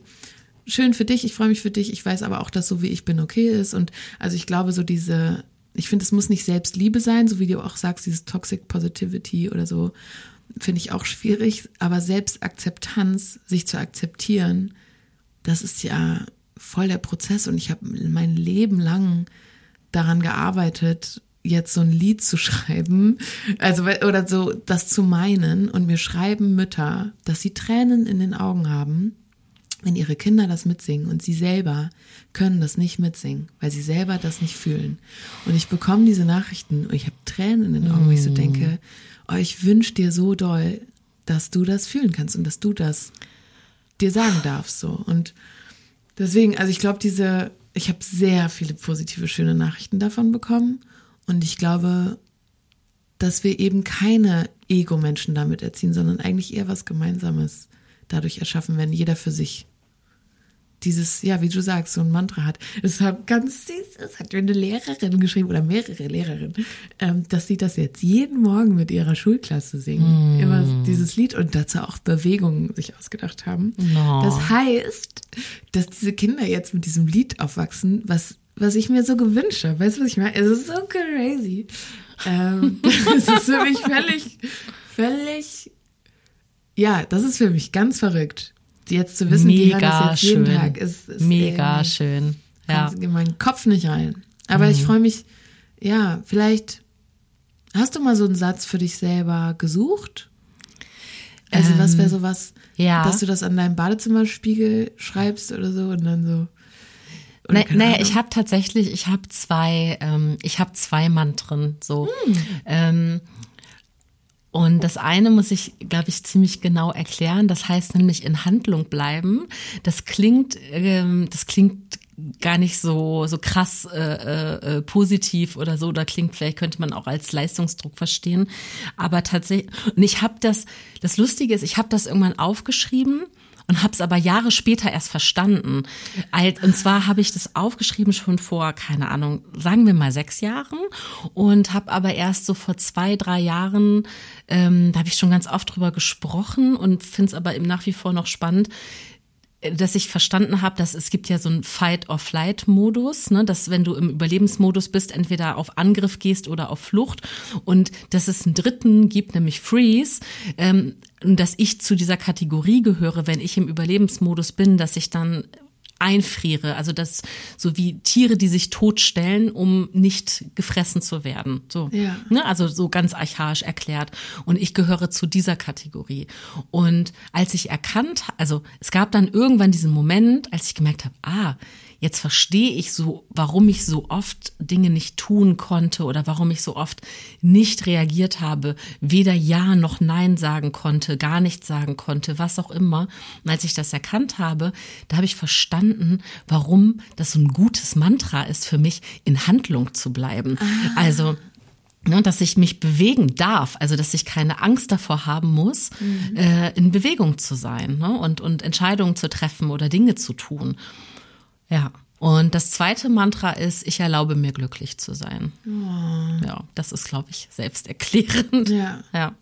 Speaker 1: schön für dich, ich freue mich für dich, ich weiß aber auch, dass so wie ich bin okay ist. Und also ich glaube, so diese, ich finde, es muss nicht Selbstliebe sein, so wie du auch sagst, dieses Toxic Positivity oder so, finde ich auch schwierig. Aber Selbstakzeptanz, sich zu akzeptieren, das ist ja voll der Prozess. Und ich habe mein Leben lang daran gearbeitet, jetzt so ein Lied zu *laughs* schreiben, also oder so das zu meinen und mir schreiben Mütter, dass sie Tränen in den Augen haben, wenn ihre Kinder das mitsingen und sie selber können das nicht mitsingen, weil sie selber das nicht fühlen. Und ich bekomme diese Nachrichten und ich habe Tränen in den Augen, wo ich so mm. denke, oh, ich wünsche dir so doll, dass du das fühlen kannst und dass du das dir sagen darfst so und deswegen, also ich glaube diese, ich habe sehr viele positive schöne Nachrichten davon bekommen und ich glaube, dass wir eben keine Ego-Menschen damit erziehen, sondern eigentlich eher was Gemeinsames dadurch erschaffen, wenn jeder für sich dieses, ja, wie du sagst, so ein Mantra hat. Es hat ganz süß, es hat mir eine Lehrerin geschrieben oder mehrere Lehrerinnen, ähm, dass sie das jetzt jeden Morgen mit ihrer Schulklasse singen. Mm. Immer dieses Lied und dazu auch Bewegungen sich ausgedacht haben. No. Das heißt, dass diese Kinder jetzt mit diesem Lied aufwachsen, was was ich mir so gewünscht habe. Weißt du, was ich meine? Es ist so crazy. Ähm, *laughs* es ist für mich völlig, völlig, ja, das ist für mich ganz verrückt. Jetzt zu wissen, Mega die hören das jetzt jeden schön. Tag, ist, ist
Speaker 2: Mega schön. Ja.
Speaker 1: Kommt in meinen Kopf nicht rein. Aber mhm. ich freue mich, ja, vielleicht hast du mal so einen Satz für dich selber gesucht? Also ähm, was wäre so was, ja. dass du das an deinem Badezimmerspiegel schreibst oder so und dann so
Speaker 2: naja, nee, ich habe tatsächlich, ich habe zwei, ähm, ich habe zwei Mantren so. Hm. Ähm, und das eine muss ich, glaube ich, ziemlich genau erklären. Das heißt nämlich in Handlung bleiben. Das klingt, ähm, das klingt gar nicht so so krass äh, äh, äh positiv oder so. Da klingt vielleicht könnte man auch als Leistungsdruck verstehen. Aber tatsächlich, und ich habe das. Das Lustige ist, ich habe das irgendwann aufgeschrieben und habe es aber Jahre später erst verstanden. Und zwar habe ich das aufgeschrieben schon vor, keine Ahnung, sagen wir mal sechs Jahren und habe aber erst so vor zwei, drei Jahren, ähm, da habe ich schon ganz oft drüber gesprochen und finde es aber eben nach wie vor noch spannend, dass ich verstanden habe, dass es gibt ja so einen Fight-or-Flight-Modus, ne, dass wenn du im Überlebensmodus bist, entweder auf Angriff gehst oder auf Flucht. Und dass es einen dritten gibt, nämlich Freeze, ähm, dass ich zu dieser Kategorie gehöre, wenn ich im Überlebensmodus bin, dass ich dann einfriere, also das so wie Tiere, die sich totstellen, um nicht gefressen zu werden. So, ja. ne? also so ganz archaisch erklärt. Und ich gehöre zu dieser Kategorie. Und als ich erkannt, also es gab dann irgendwann diesen Moment, als ich gemerkt habe, ah, jetzt verstehe ich so, warum ich so oft Dinge nicht tun konnte oder warum ich so oft nicht reagiert habe, weder Ja noch Nein sagen konnte, gar nichts sagen konnte, was auch immer. Und als ich das erkannt habe, da habe ich verstanden, warum das so ein gutes Mantra ist für mich, in Handlung zu bleiben. Ah. Also, Ne, dass ich mich bewegen darf, also dass ich keine Angst davor haben muss, mhm. äh, in Bewegung zu sein ne, und, und Entscheidungen zu treffen oder Dinge zu tun. Ja. Und das zweite Mantra ist, ich erlaube mir glücklich zu sein. Oh. Ja, das ist, glaube ich, selbsterklärend. Ja. ja.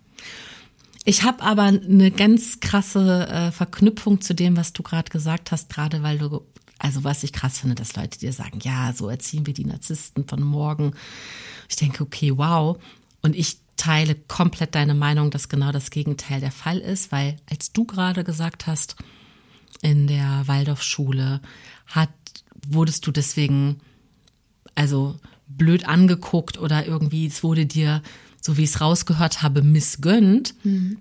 Speaker 2: Ich habe aber eine ganz krasse äh, Verknüpfung zu dem, was du gerade gesagt hast, gerade weil du, also was ich krass finde, dass Leute dir sagen, ja, so erziehen wir die Narzissten von morgen. Ich denke, okay, wow. Und ich teile komplett deine Meinung, dass genau das Gegenteil der Fall ist, weil als du gerade gesagt hast, in der Waldorfschule hat, wurdest du deswegen, also blöd angeguckt oder irgendwie, es wurde dir, so wie ich es rausgehört habe, missgönnt, mhm.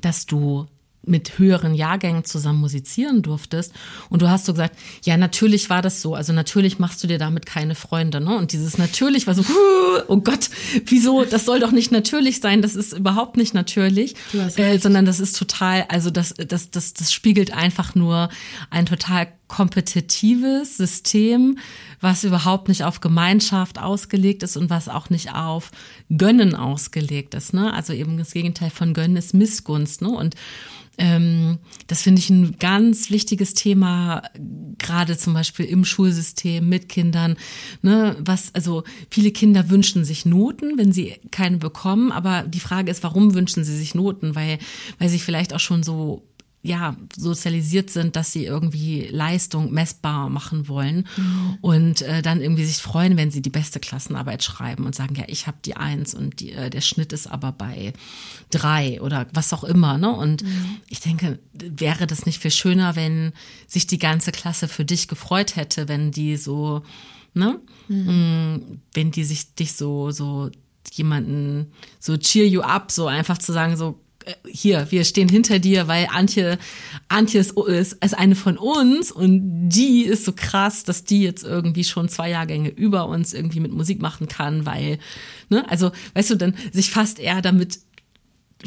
Speaker 2: dass du mit höheren Jahrgängen zusammen musizieren durftest. Und du hast so gesagt, ja, natürlich war das so. Also natürlich machst du dir damit keine Freunde. Ne? Und dieses natürlich war so, *laughs* oh Gott, wieso? Das soll doch nicht natürlich sein. Das ist überhaupt nicht natürlich, äh, sondern das ist total, also das, das, das, das spiegelt einfach nur ein total kompetitives System, was überhaupt nicht auf Gemeinschaft ausgelegt ist und was auch nicht auf Gönnen ausgelegt ist. Ne? Also eben das Gegenteil von Gönnen ist Missgunst. Ne? Und das finde ich ein ganz wichtiges Thema, gerade zum Beispiel im Schulsystem mit Kindern. Ne, was, also viele Kinder wünschen sich Noten, wenn sie keine bekommen, aber die Frage ist, warum wünschen sie sich Noten? Weil, weil sie vielleicht auch schon so ja, sozialisiert sind, dass sie irgendwie Leistung messbar machen wollen mhm. und äh, dann irgendwie sich freuen, wenn sie die beste Klassenarbeit schreiben und sagen, ja, ich habe die Eins und die, äh, der Schnitt ist aber bei drei oder was auch immer. Ne? Und mhm. ich denke, wäre das nicht viel schöner, wenn sich die ganze Klasse für dich gefreut hätte, wenn die so, ne, mhm. Mm, wenn die sich dich so, so jemanden so cheer you up, so einfach zu sagen, so hier, wir stehen hinter dir, weil Antje, Antje ist, ist, ist eine von uns und die ist so krass, dass die jetzt irgendwie schon zwei Jahrgänge über uns irgendwie mit Musik machen kann, weil, ne, also, weißt du, dann sich fast eher damit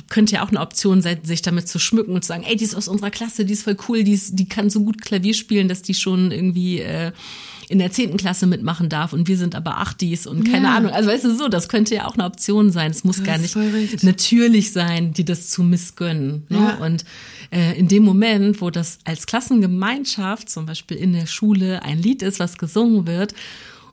Speaker 2: könnte ja auch eine Option sein, sich damit zu schmücken und zu sagen, ey, die ist aus unserer Klasse, die ist voll cool, die, ist, die kann so gut Klavier spielen, dass die schon irgendwie äh, in der zehnten Klasse mitmachen darf und wir sind aber Achtis und keine ja. Ahnung. Also weißt du so, das könnte ja auch eine Option sein. Es muss das gar nicht natürlich sein, die das zu missgönnen. Ne? Ja. Und äh, in dem Moment, wo das als Klassengemeinschaft zum Beispiel in der Schule ein Lied ist, was gesungen wird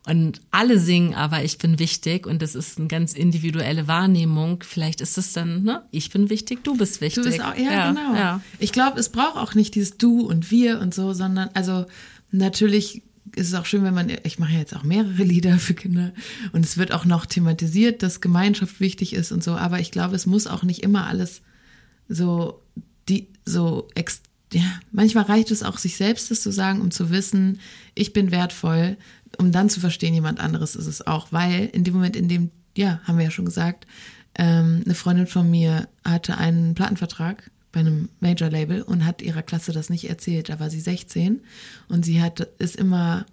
Speaker 2: und alle singen, aber ich bin wichtig und das ist eine ganz individuelle Wahrnehmung. Vielleicht ist es dann, ne, ich bin wichtig, du bist wichtig. Du bist
Speaker 1: auch, ja, ja genau. Ja. Ich glaube, es braucht auch nicht dieses Du und Wir und so, sondern also natürlich ist es auch schön, wenn man, ich mache ja jetzt auch mehrere Lieder für Kinder und es wird auch noch thematisiert, dass Gemeinschaft wichtig ist und so, aber ich glaube, es muss auch nicht immer alles so, die, so, ex, ja, manchmal reicht es auch, sich selbst das zu sagen, um zu wissen, ich bin wertvoll, um dann zu verstehen, jemand anderes ist es auch, weil in dem Moment, in dem, ja, haben wir ja schon gesagt, ähm, eine Freundin von mir hatte einen Plattenvertrag bei einem Major-Label und hat ihrer Klasse das nicht erzählt. Da war sie 16 und sie hat ist immer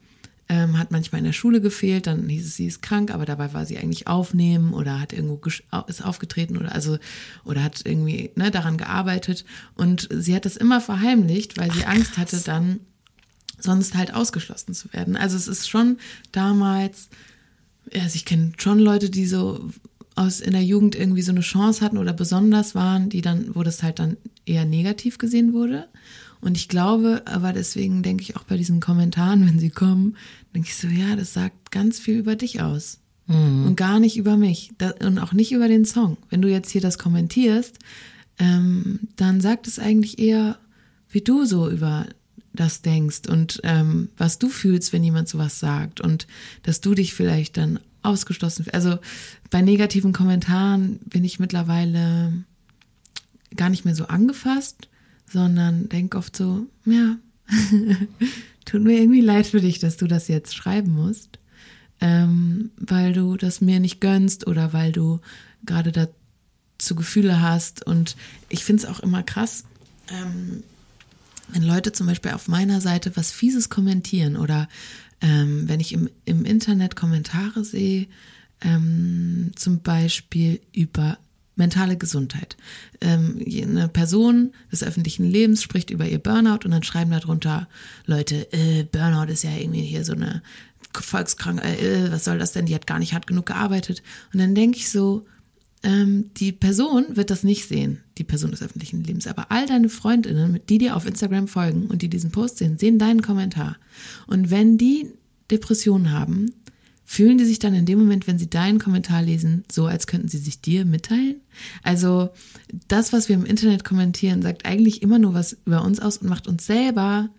Speaker 1: ähm, hat manchmal in der Schule gefehlt, dann hieß es, sie ist krank, aber dabei war sie eigentlich aufnehmen oder hat irgendwo ist aufgetreten oder also oder hat irgendwie ne, daran gearbeitet und sie hat das immer verheimlicht, weil sie Ach, Angst hatte, dann sonst halt ausgeschlossen zu werden. Also es ist schon damals, also ich kenne schon Leute, die so aus in der Jugend irgendwie so eine Chance hatten oder besonders waren, die dann, wo das halt dann eher negativ gesehen wurde. Und ich glaube, aber deswegen denke ich auch bei diesen Kommentaren, wenn sie kommen, denke ich so, ja, das sagt ganz viel über dich aus. Mhm. Und gar nicht über mich. und auch nicht über den Song. Wenn du jetzt hier das kommentierst, ähm, dann sagt es eigentlich eher, wie du so über das denkst und ähm, was du fühlst, wenn jemand sowas sagt und dass du dich vielleicht dann ausgeschlossen. Also bei negativen Kommentaren bin ich mittlerweile gar nicht mehr so angefasst, sondern denk oft so, ja, *laughs* tut mir irgendwie leid für dich, dass du das jetzt schreiben musst, ähm, weil du das mir nicht gönnst oder weil du gerade dazu Gefühle hast. Und ich finde es auch immer krass, ähm, wenn Leute zum Beispiel auf meiner Seite was Fieses kommentieren oder ähm, wenn ich im, im Internet Kommentare sehe, ähm, zum Beispiel über mentale Gesundheit. Ähm, eine Person des öffentlichen Lebens spricht über ihr Burnout und dann schreiben darunter Leute, äh, Burnout ist ja irgendwie hier so eine Volkskrankheit, äh, was soll das denn? Die hat gar nicht hart genug gearbeitet. Und dann denke ich so, ähm, die Person wird das nicht sehen, die Person des öffentlichen Lebens. Aber all deine Freundinnen, die dir auf Instagram folgen und die diesen Post sehen, sehen deinen Kommentar. Und wenn die Depressionen haben, fühlen die sich dann in dem Moment, wenn sie deinen Kommentar lesen, so, als könnten sie sich dir mitteilen? Also das, was wir im Internet kommentieren, sagt eigentlich immer nur was über uns aus und macht uns selber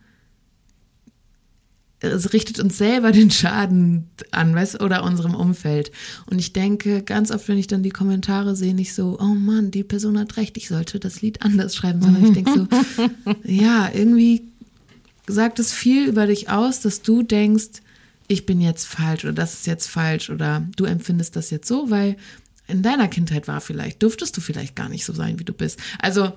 Speaker 1: richtet uns selber *laughs* den Schaden an, weißt oder unserem Umfeld. Und ich denke, ganz oft, wenn ich dann die Kommentare sehe, nicht so, oh Mann, die Person hat recht, ich sollte das Lied anders schreiben, sondern ich denke so, *laughs* ja, irgendwie sagt es viel über dich aus, dass du denkst, ich bin jetzt falsch oder das ist jetzt falsch oder du empfindest das jetzt so, weil in deiner Kindheit war vielleicht, durftest du vielleicht gar nicht so sein, wie du bist. Also,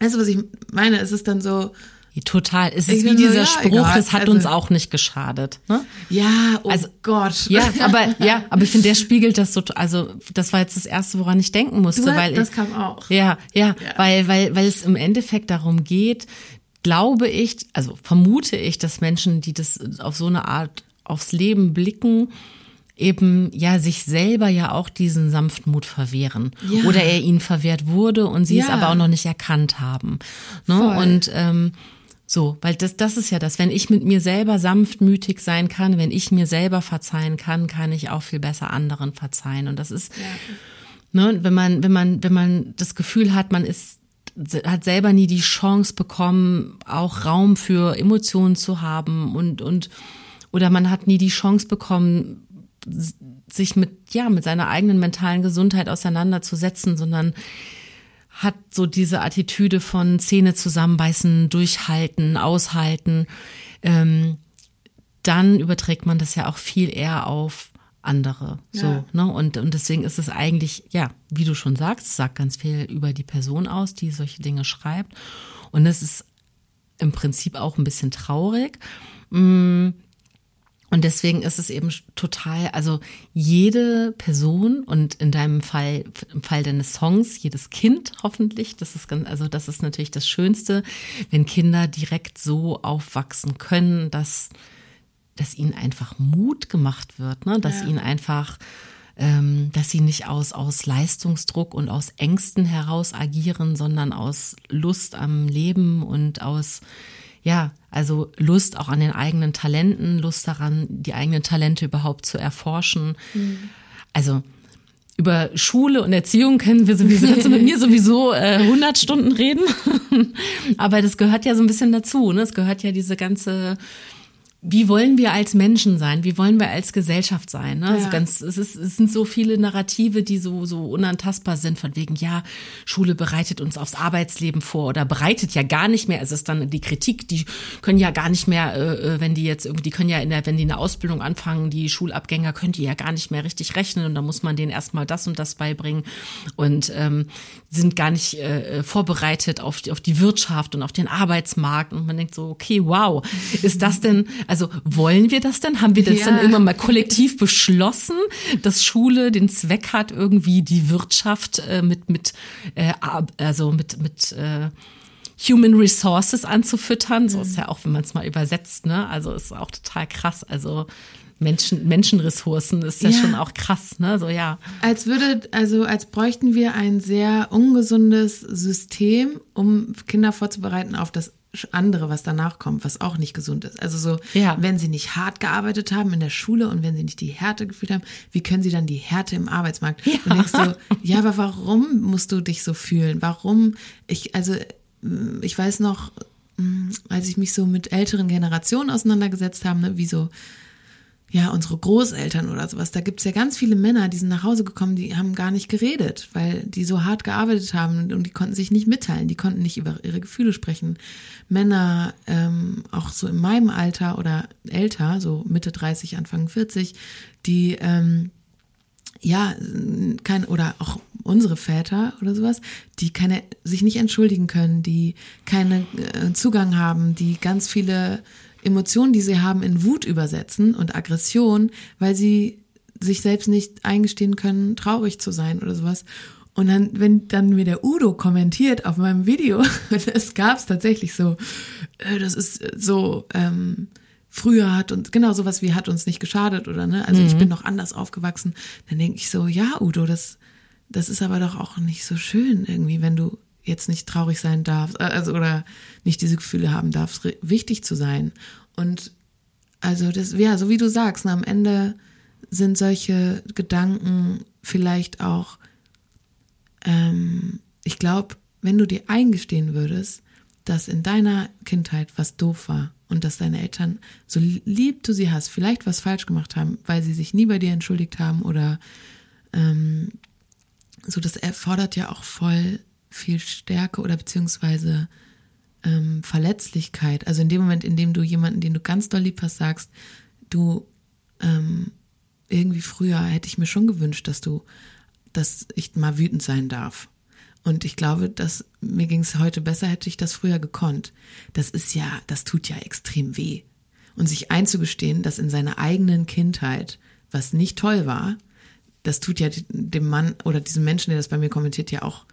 Speaker 1: weißt du, was ich meine? Es ist dann so,
Speaker 2: Total. Es ist ich wie dieser so, ja, Spruch, egal. das hat also, uns auch nicht geschadet. Ne?
Speaker 1: Ja, oh also, Gott.
Speaker 2: Ja, *laughs* aber ja, aber ich finde, der spiegelt das so. Also das war jetzt das erste, woran ich denken musste,
Speaker 1: du,
Speaker 2: weil
Speaker 1: das kam auch.
Speaker 2: Ja, ja, ja, weil weil weil es im Endeffekt darum geht, glaube ich, also vermute ich, dass Menschen, die das auf so eine Art aufs Leben blicken, eben ja sich selber ja auch diesen Sanftmut verwehren ja. oder er ihnen verwehrt wurde und sie ja. es aber auch noch nicht erkannt haben. Ne? Und ähm, so, weil das, das ist ja das, wenn ich mit mir selber sanftmütig sein kann, wenn ich mir selber verzeihen kann, kann ich auch viel besser anderen verzeihen. Und das ist, ja. ne, wenn man, wenn man, wenn man das Gefühl hat, man ist hat selber nie die Chance bekommen, auch Raum für Emotionen zu haben und, und, oder man hat nie die Chance bekommen, sich mit, ja, mit seiner eigenen mentalen Gesundheit auseinanderzusetzen, sondern hat so diese Attitüde von Zähne zusammenbeißen, durchhalten, aushalten, ähm, dann überträgt man das ja auch viel eher auf andere. So, ja. ne? Und, und deswegen ist es eigentlich, ja, wie du schon sagst, sagt ganz viel über die Person aus, die solche Dinge schreibt. Und es ist im Prinzip auch ein bisschen traurig. Mm, und deswegen ist es eben total, also jede Person und in deinem Fall, im Fall deines Songs, jedes Kind hoffentlich, das ist ganz, also das ist natürlich das Schönste, wenn Kinder direkt so aufwachsen können, dass, dass ihnen einfach Mut gemacht wird, ne? dass ja. ihnen einfach, ähm, dass sie nicht aus, aus Leistungsdruck und aus Ängsten heraus agieren, sondern aus Lust am Leben und aus, ja, also Lust auch an den eigenen Talenten, Lust daran, die eigenen Talente überhaupt zu erforschen. Mhm. Also über Schule und Erziehung können wir sowieso, *laughs* kannst du mit mir sowieso äh, 100 Stunden reden. *laughs* Aber das gehört ja so ein bisschen dazu. Ne? Es gehört ja diese ganze wie wollen wir als Menschen sein? Wie wollen wir als Gesellschaft sein? Ne? Also ja. Also ganz, es, ist, es sind so viele Narrative, die so, so unantastbar sind, von wegen, ja, Schule bereitet uns aufs Arbeitsleben vor oder bereitet ja gar nicht mehr. Es ist dann die Kritik, die können ja gar nicht mehr, äh, äh wenn die jetzt irgendwie, die können ja in der, wenn die eine Ausbildung anfangen, die Schulabgänger können die ja gar nicht mehr richtig rechnen und da muss man denen erstmal das und das beibringen und ähm, sind gar nicht äh, vorbereitet auf, auf die Wirtschaft und auf den Arbeitsmarkt und man denkt so, okay, wow, ist das denn, also wollen wir das denn? Haben wir das ja. dann irgendwann mal kollektiv beschlossen, dass Schule den Zweck hat, irgendwie die Wirtschaft äh, mit mit äh, also mit mit äh, Human Resources anzufüttern? So ist ja auch, wenn man es mal übersetzt, ne? Also ist auch total krass. Also Menschen, Menschenressourcen ist ja, ja, schon auch krass, ne? So ja.
Speaker 1: Als würde, also als bräuchten wir ein sehr ungesundes System, um Kinder vorzubereiten auf das andere, was danach kommt, was auch nicht gesund ist. Also so, ja. wenn sie nicht hart gearbeitet haben in der Schule und wenn sie nicht die Härte gefühlt haben, wie können sie dann die Härte im Arbeitsmarkt? Ja. Und denkst so, ja, aber warum musst du dich so fühlen? Warum? Ich, also, mm, ich weiß noch, mm, als ich mich so mit älteren Generationen auseinandergesetzt habe, ne, wie so ja, unsere Großeltern oder sowas, da gibt's ja ganz viele Männer, die sind nach Hause gekommen, die haben gar nicht geredet, weil die so hart gearbeitet haben und die konnten sich nicht mitteilen, die konnten nicht über ihre Gefühle sprechen. Männer, ähm, auch so in meinem Alter oder älter, so Mitte 30, Anfang 40, die ähm, ja, kein, oder auch unsere Väter oder sowas, die keine, sich nicht entschuldigen können, die keinen äh, Zugang haben, die ganz viele Emotionen, die sie haben, in Wut übersetzen und Aggression, weil sie sich selbst nicht eingestehen können, traurig zu sein oder sowas. Und dann, wenn dann mir der Udo kommentiert auf meinem Video, *laughs* das gab's tatsächlich so, äh, das ist so, ähm, früher hat uns, genau sowas wie hat uns nicht geschadet oder ne, also mhm. ich bin noch anders aufgewachsen, dann denke ich so, ja, Udo, das, das ist aber doch auch nicht so schön irgendwie, wenn du jetzt nicht traurig sein darfst, äh, also oder nicht diese Gefühle haben darfst, wichtig zu sein. Und also das, ja, so wie du sagst, am Ende sind solche Gedanken vielleicht auch, ähm, ich glaube, wenn du dir eingestehen würdest, dass in deiner Kindheit was doof war und dass deine Eltern, so lieb du sie hast, vielleicht was falsch gemacht haben, weil sie sich nie bei dir entschuldigt haben oder ähm, so, das erfordert ja auch voll viel Stärke oder beziehungsweise ähm, Verletzlichkeit. Also in dem Moment, in dem du jemanden, den du ganz doll lieb hast, sagst, du ähm, irgendwie früher hätte ich mir schon gewünscht, dass du, dass ich mal wütend sein darf. Und ich glaube, dass mir ging es heute besser, hätte ich das früher gekonnt. Das ist ja, das tut ja extrem weh. Und sich einzugestehen, dass in seiner eigenen Kindheit was nicht toll war, das tut ja dem Mann oder diesem Menschen, der das bei mir kommentiert, ja auch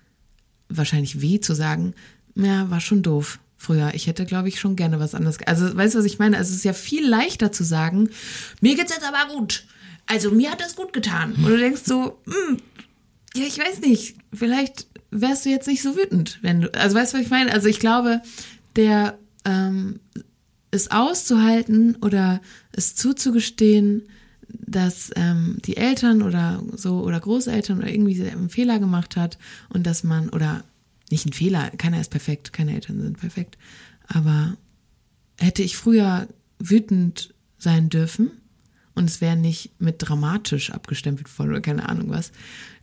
Speaker 1: wahrscheinlich weh zu sagen, ja, war schon doof. früher. Ich hätte, glaube ich, schon gerne was anderes. Also, weißt du, was ich meine? Also, es ist ja viel leichter zu sagen, mir geht's jetzt aber gut. Also, mir hat das gut getan. Und du denkst so, hm, ja, ich weiß nicht, vielleicht wärst du jetzt nicht so wütend, wenn du, also weißt du, was ich meine? Also, ich glaube, der, ähm, es auszuhalten oder es zuzugestehen, dass ähm, die Eltern oder so oder Großeltern oder irgendwie einen Fehler gemacht hat und dass man oder nicht ein Fehler, keiner ist perfekt, keine Eltern sind perfekt, aber hätte ich früher wütend sein dürfen und es wäre nicht mit dramatisch abgestempelt worden oder keine Ahnung was,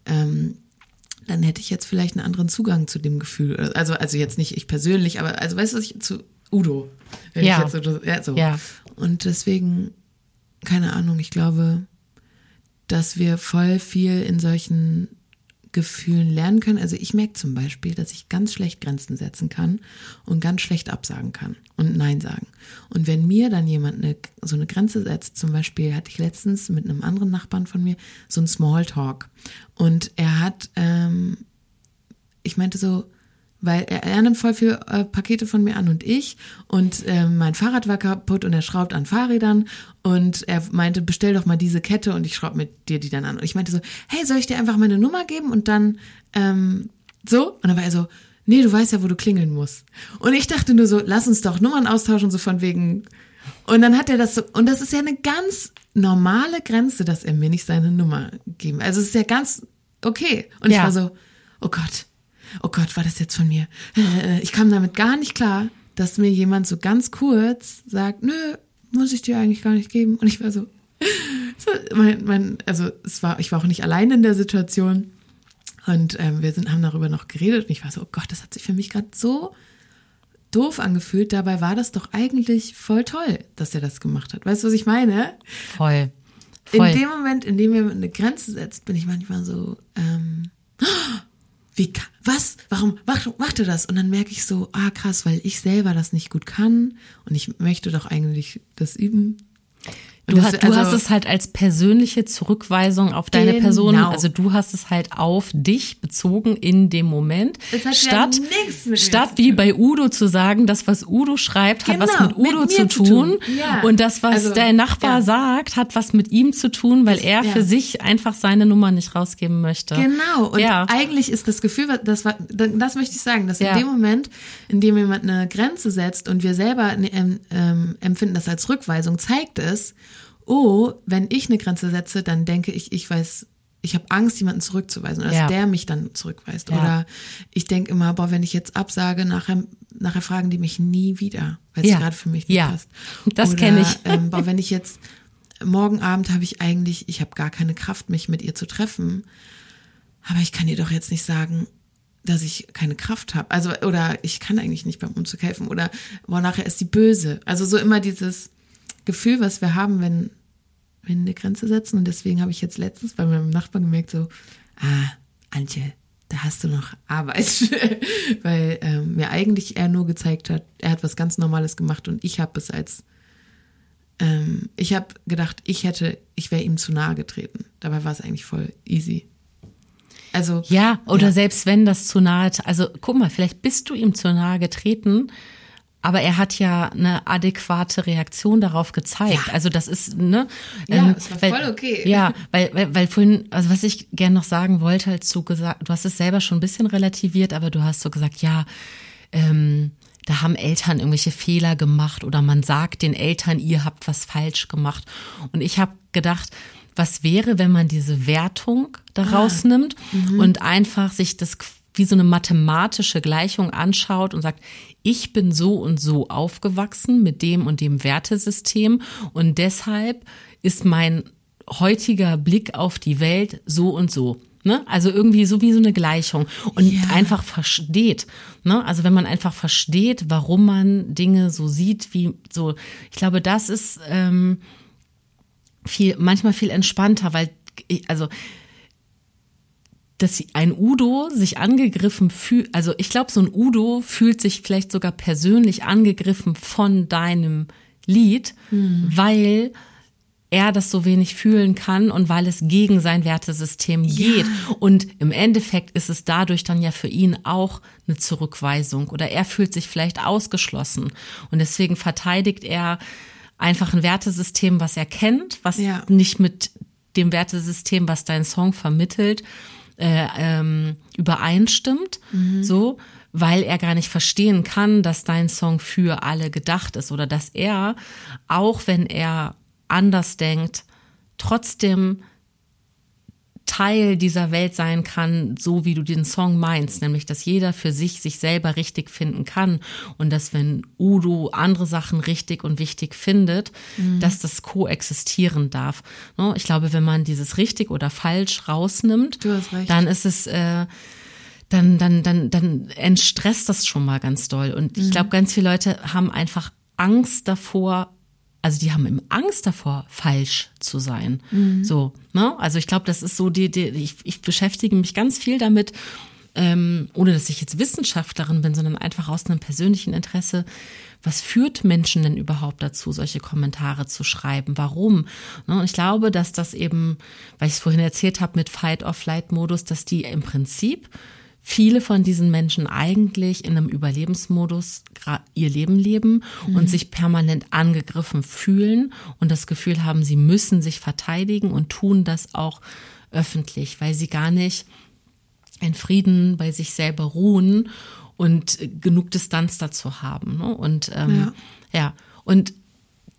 Speaker 1: ähm, dann hätte ich jetzt vielleicht einen anderen Zugang zu dem Gefühl. Also, also jetzt nicht ich persönlich, aber also weißt du, was ich zu Udo.
Speaker 2: Ja.
Speaker 1: So, ja, so.
Speaker 2: ja.
Speaker 1: Und deswegen, keine Ahnung, ich glaube, dass wir voll viel in solchen Gefühlen lernen können. Also ich merke zum Beispiel, dass ich ganz schlecht Grenzen setzen kann und ganz schlecht absagen kann und Nein sagen. Und wenn mir dann jemand eine, so eine Grenze setzt, zum Beispiel hatte ich letztens mit einem anderen Nachbarn von mir so ein Smalltalk und er hat, ähm, ich meinte so, weil er, er nimmt voll viel äh, Pakete von mir an und ich und ähm, mein Fahrrad war kaputt und er schraubt an Fahrrädern und er meinte, bestell doch mal diese Kette und ich schraube mit dir die dann an. Und ich meinte so, hey, soll ich dir einfach meine Nummer geben und dann ähm, so? Und dann war er so, nee, du weißt ja, wo du klingeln musst. Und ich dachte nur so, lass uns doch Nummern austauschen, so von wegen. Und dann hat er das so, und das ist ja eine ganz normale Grenze, dass er mir nicht seine Nummer geben. Also es ist ja ganz okay. Und
Speaker 2: Ja.
Speaker 1: ich war so, oh Gott, oh Gott, war das jetzt von mir? Äh, Ich kam damit gar nicht klar, dass mir jemand so ganz kurz sagt, nö, muss ich dir eigentlich gar nicht geben. Und ich war so, *laughs* so mein, mein, also es war, ich war auch nicht allein in der Situation. Und ähm, wir sind, haben darüber noch geredet und ich war so, oh Gott, das hat sich für mich gerade so doof angefühlt. Dabei war das doch eigentlich voll toll, dass er das gemacht hat. Weißt du, was ich meine?
Speaker 2: Voll. Voll.
Speaker 1: In dem Moment, in dem er eine Grenze setzt, bin ich manchmal so, ähm, wie, was? Warum macht, macht er das? Und dann merke ich so, ah krass, weil ich selber das nicht gut kann und ich möchte doch eigentlich das üben.
Speaker 2: Du,
Speaker 1: das-
Speaker 2: hast, du
Speaker 1: also-
Speaker 2: hast es halt als persönliche Zurückweisung auf deine Person,
Speaker 1: Genau.
Speaker 2: also du hast es halt auf dich bezogen in dem Moment,
Speaker 1: Es hat ja
Speaker 2: statt, statt wie bei Udo zu sagen, das, was Udo schreibt, hat was
Speaker 1: Genau,
Speaker 2: mit Udo
Speaker 1: mit
Speaker 2: zu
Speaker 1: mir zu
Speaker 2: tun
Speaker 1: tun. Ja.
Speaker 2: und das, was
Speaker 1: Also,
Speaker 2: der Nachbar
Speaker 1: ja.
Speaker 2: sagt, hat was mit ihm zu tun, weil er
Speaker 1: ja.
Speaker 2: für sich einfach seine Nummer nicht rausgeben möchte.
Speaker 1: Genau. Und
Speaker 2: Ja.
Speaker 1: eigentlich ist das Gefühl, das war, das möchte ich sagen, dass in dem Moment, in dem jemand eine Grenze setzt und wir selber ähm, ähm, empfinden das als Rückweisung, zeigt es, oh, wenn ich eine Grenze setze, dann denke ich, ich weiß, ich habe Angst, jemanden zurückzuweisen oder
Speaker 2: Ja.
Speaker 1: dass der mich dann zurückweist.
Speaker 2: Ja.
Speaker 1: Oder ich denke immer, boah, wenn ich jetzt absage, nachher, nachher fragen die mich nie wieder, weil es
Speaker 2: Ja.
Speaker 1: gerade für mich nicht
Speaker 2: Ja.
Speaker 1: passt.
Speaker 2: Das
Speaker 1: Oder,
Speaker 2: kenn ich. *laughs*
Speaker 1: Ähm, boah, wenn ich jetzt morgen Abend habe ich eigentlich, ich habe gar keine Kraft, mich mit ihr zu treffen. Aber ich kann ihr doch jetzt nicht sagen, dass ich keine Kraft habe. Also, oder ich kann eigentlich nicht beim Umzug helfen. Oder, boah, nachher ist sie böse. Also so immer dieses Gefühl, was wir haben, wenn, wenn wir eine Grenze setzen. Und deswegen habe ich jetzt letztens bei meinem Nachbarn gemerkt, so, ah, Antje, da hast du noch Arbeit. *laughs* Weil ähm, mir eigentlich er nur gezeigt hat, er hat was ganz Normales gemacht und ich habe es als ähm, ich habe gedacht, ich hätte, ich wäre ihm zu nahe getreten. Dabei war es eigentlich voll easy. Also
Speaker 2: Ja, oder
Speaker 1: Ja.
Speaker 2: selbst wenn das zu nahe, also guck mal, vielleicht bist du ihm zu nahe getreten, aber er hat ja eine adäquate Reaktion darauf gezeigt.
Speaker 1: Ja.
Speaker 2: Also das ist, ne?
Speaker 1: Ja, es war voll okay.
Speaker 2: Ja, weil, weil, weil vorhin, also was ich gern noch sagen wollte, als du gesagt, du hast es selber schon ein bisschen relativiert, aber du hast so gesagt, ja, ähm, da haben Eltern irgendwelche Fehler gemacht oder man sagt den Eltern, ihr habt was falsch gemacht. Und ich habe gedacht, was wäre, wenn man diese Wertung da rausnimmt und einfach sich das wie so eine mathematische Gleichung anschaut und sagt, ich bin so und so aufgewachsen mit dem und dem Wertesystem und deshalb ist mein heutiger Blick auf die Welt so und so. Ne? Also irgendwie so wie so eine Gleichung und
Speaker 1: Ja.
Speaker 2: einfach versteht. Ne? Also wenn man einfach versteht, warum man Dinge so sieht, wie so, ich glaube, das ist ähm, viel, manchmal viel entspannter, weil ich, also dass ein Udo sich angegriffen fühlt, also ich glaube, so ein Udo fühlt sich vielleicht sogar persönlich angegriffen von deinem Lied, weil er das so wenig fühlen kann und weil es gegen sein Wertesystem geht. Ja. Und im Endeffekt ist es dadurch dann ja für ihn auch eine Zurückweisung oder er fühlt sich vielleicht ausgeschlossen. Und deswegen verteidigt er einfach ein Wertesystem, was er kennt, was ja. nicht mit dem Wertesystem, was dein Song vermittelt, äh, ähm, übereinstimmt. Mhm. So weil er gar nicht verstehen kann, dass dein Song für alle gedacht ist oder dass er, auch wenn er anders denkt, trotzdem Teil dieser Welt sein kann, so wie du den Song meinst, nämlich dass jeder für sich sich selber richtig finden kann und dass wenn Udo andere Sachen richtig und wichtig findet, mhm. dass das koexistieren darf. Ne, ich glaube, wenn man dieses richtig oder falsch rausnimmt, dann ist es äh, dann dann dann dann entstresst das schon mal ganz doll und ich mhm. glaube, ganz viele Leute haben einfach Angst davor, also die haben Angst davor, falsch zu sein. Mhm. So, ne? Also ich glaube, das ist so die, die ich, ich beschäftige mich ganz viel damit, ähm, ohne dass ich jetzt Wissenschaftlerin bin, sondern einfach aus einem persönlichen Interesse. Was führt Menschen denn überhaupt dazu, solche Kommentare zu schreiben? Warum? Ne? Und ich glaube, dass das eben, weil ich es vorhin erzählt habe mit Fight-or-Flight-Modus, dass die im Prinzip viele von diesen Menschen eigentlich in einem Überlebensmodus ihr Leben leben mhm. und sich permanent angegriffen fühlen und das Gefühl haben, sie müssen sich verteidigen und tun das auch öffentlich, weil sie gar nicht in Frieden bei sich selber ruhen und genug Distanz dazu haben. Ne? Und ähm, ja. ja, und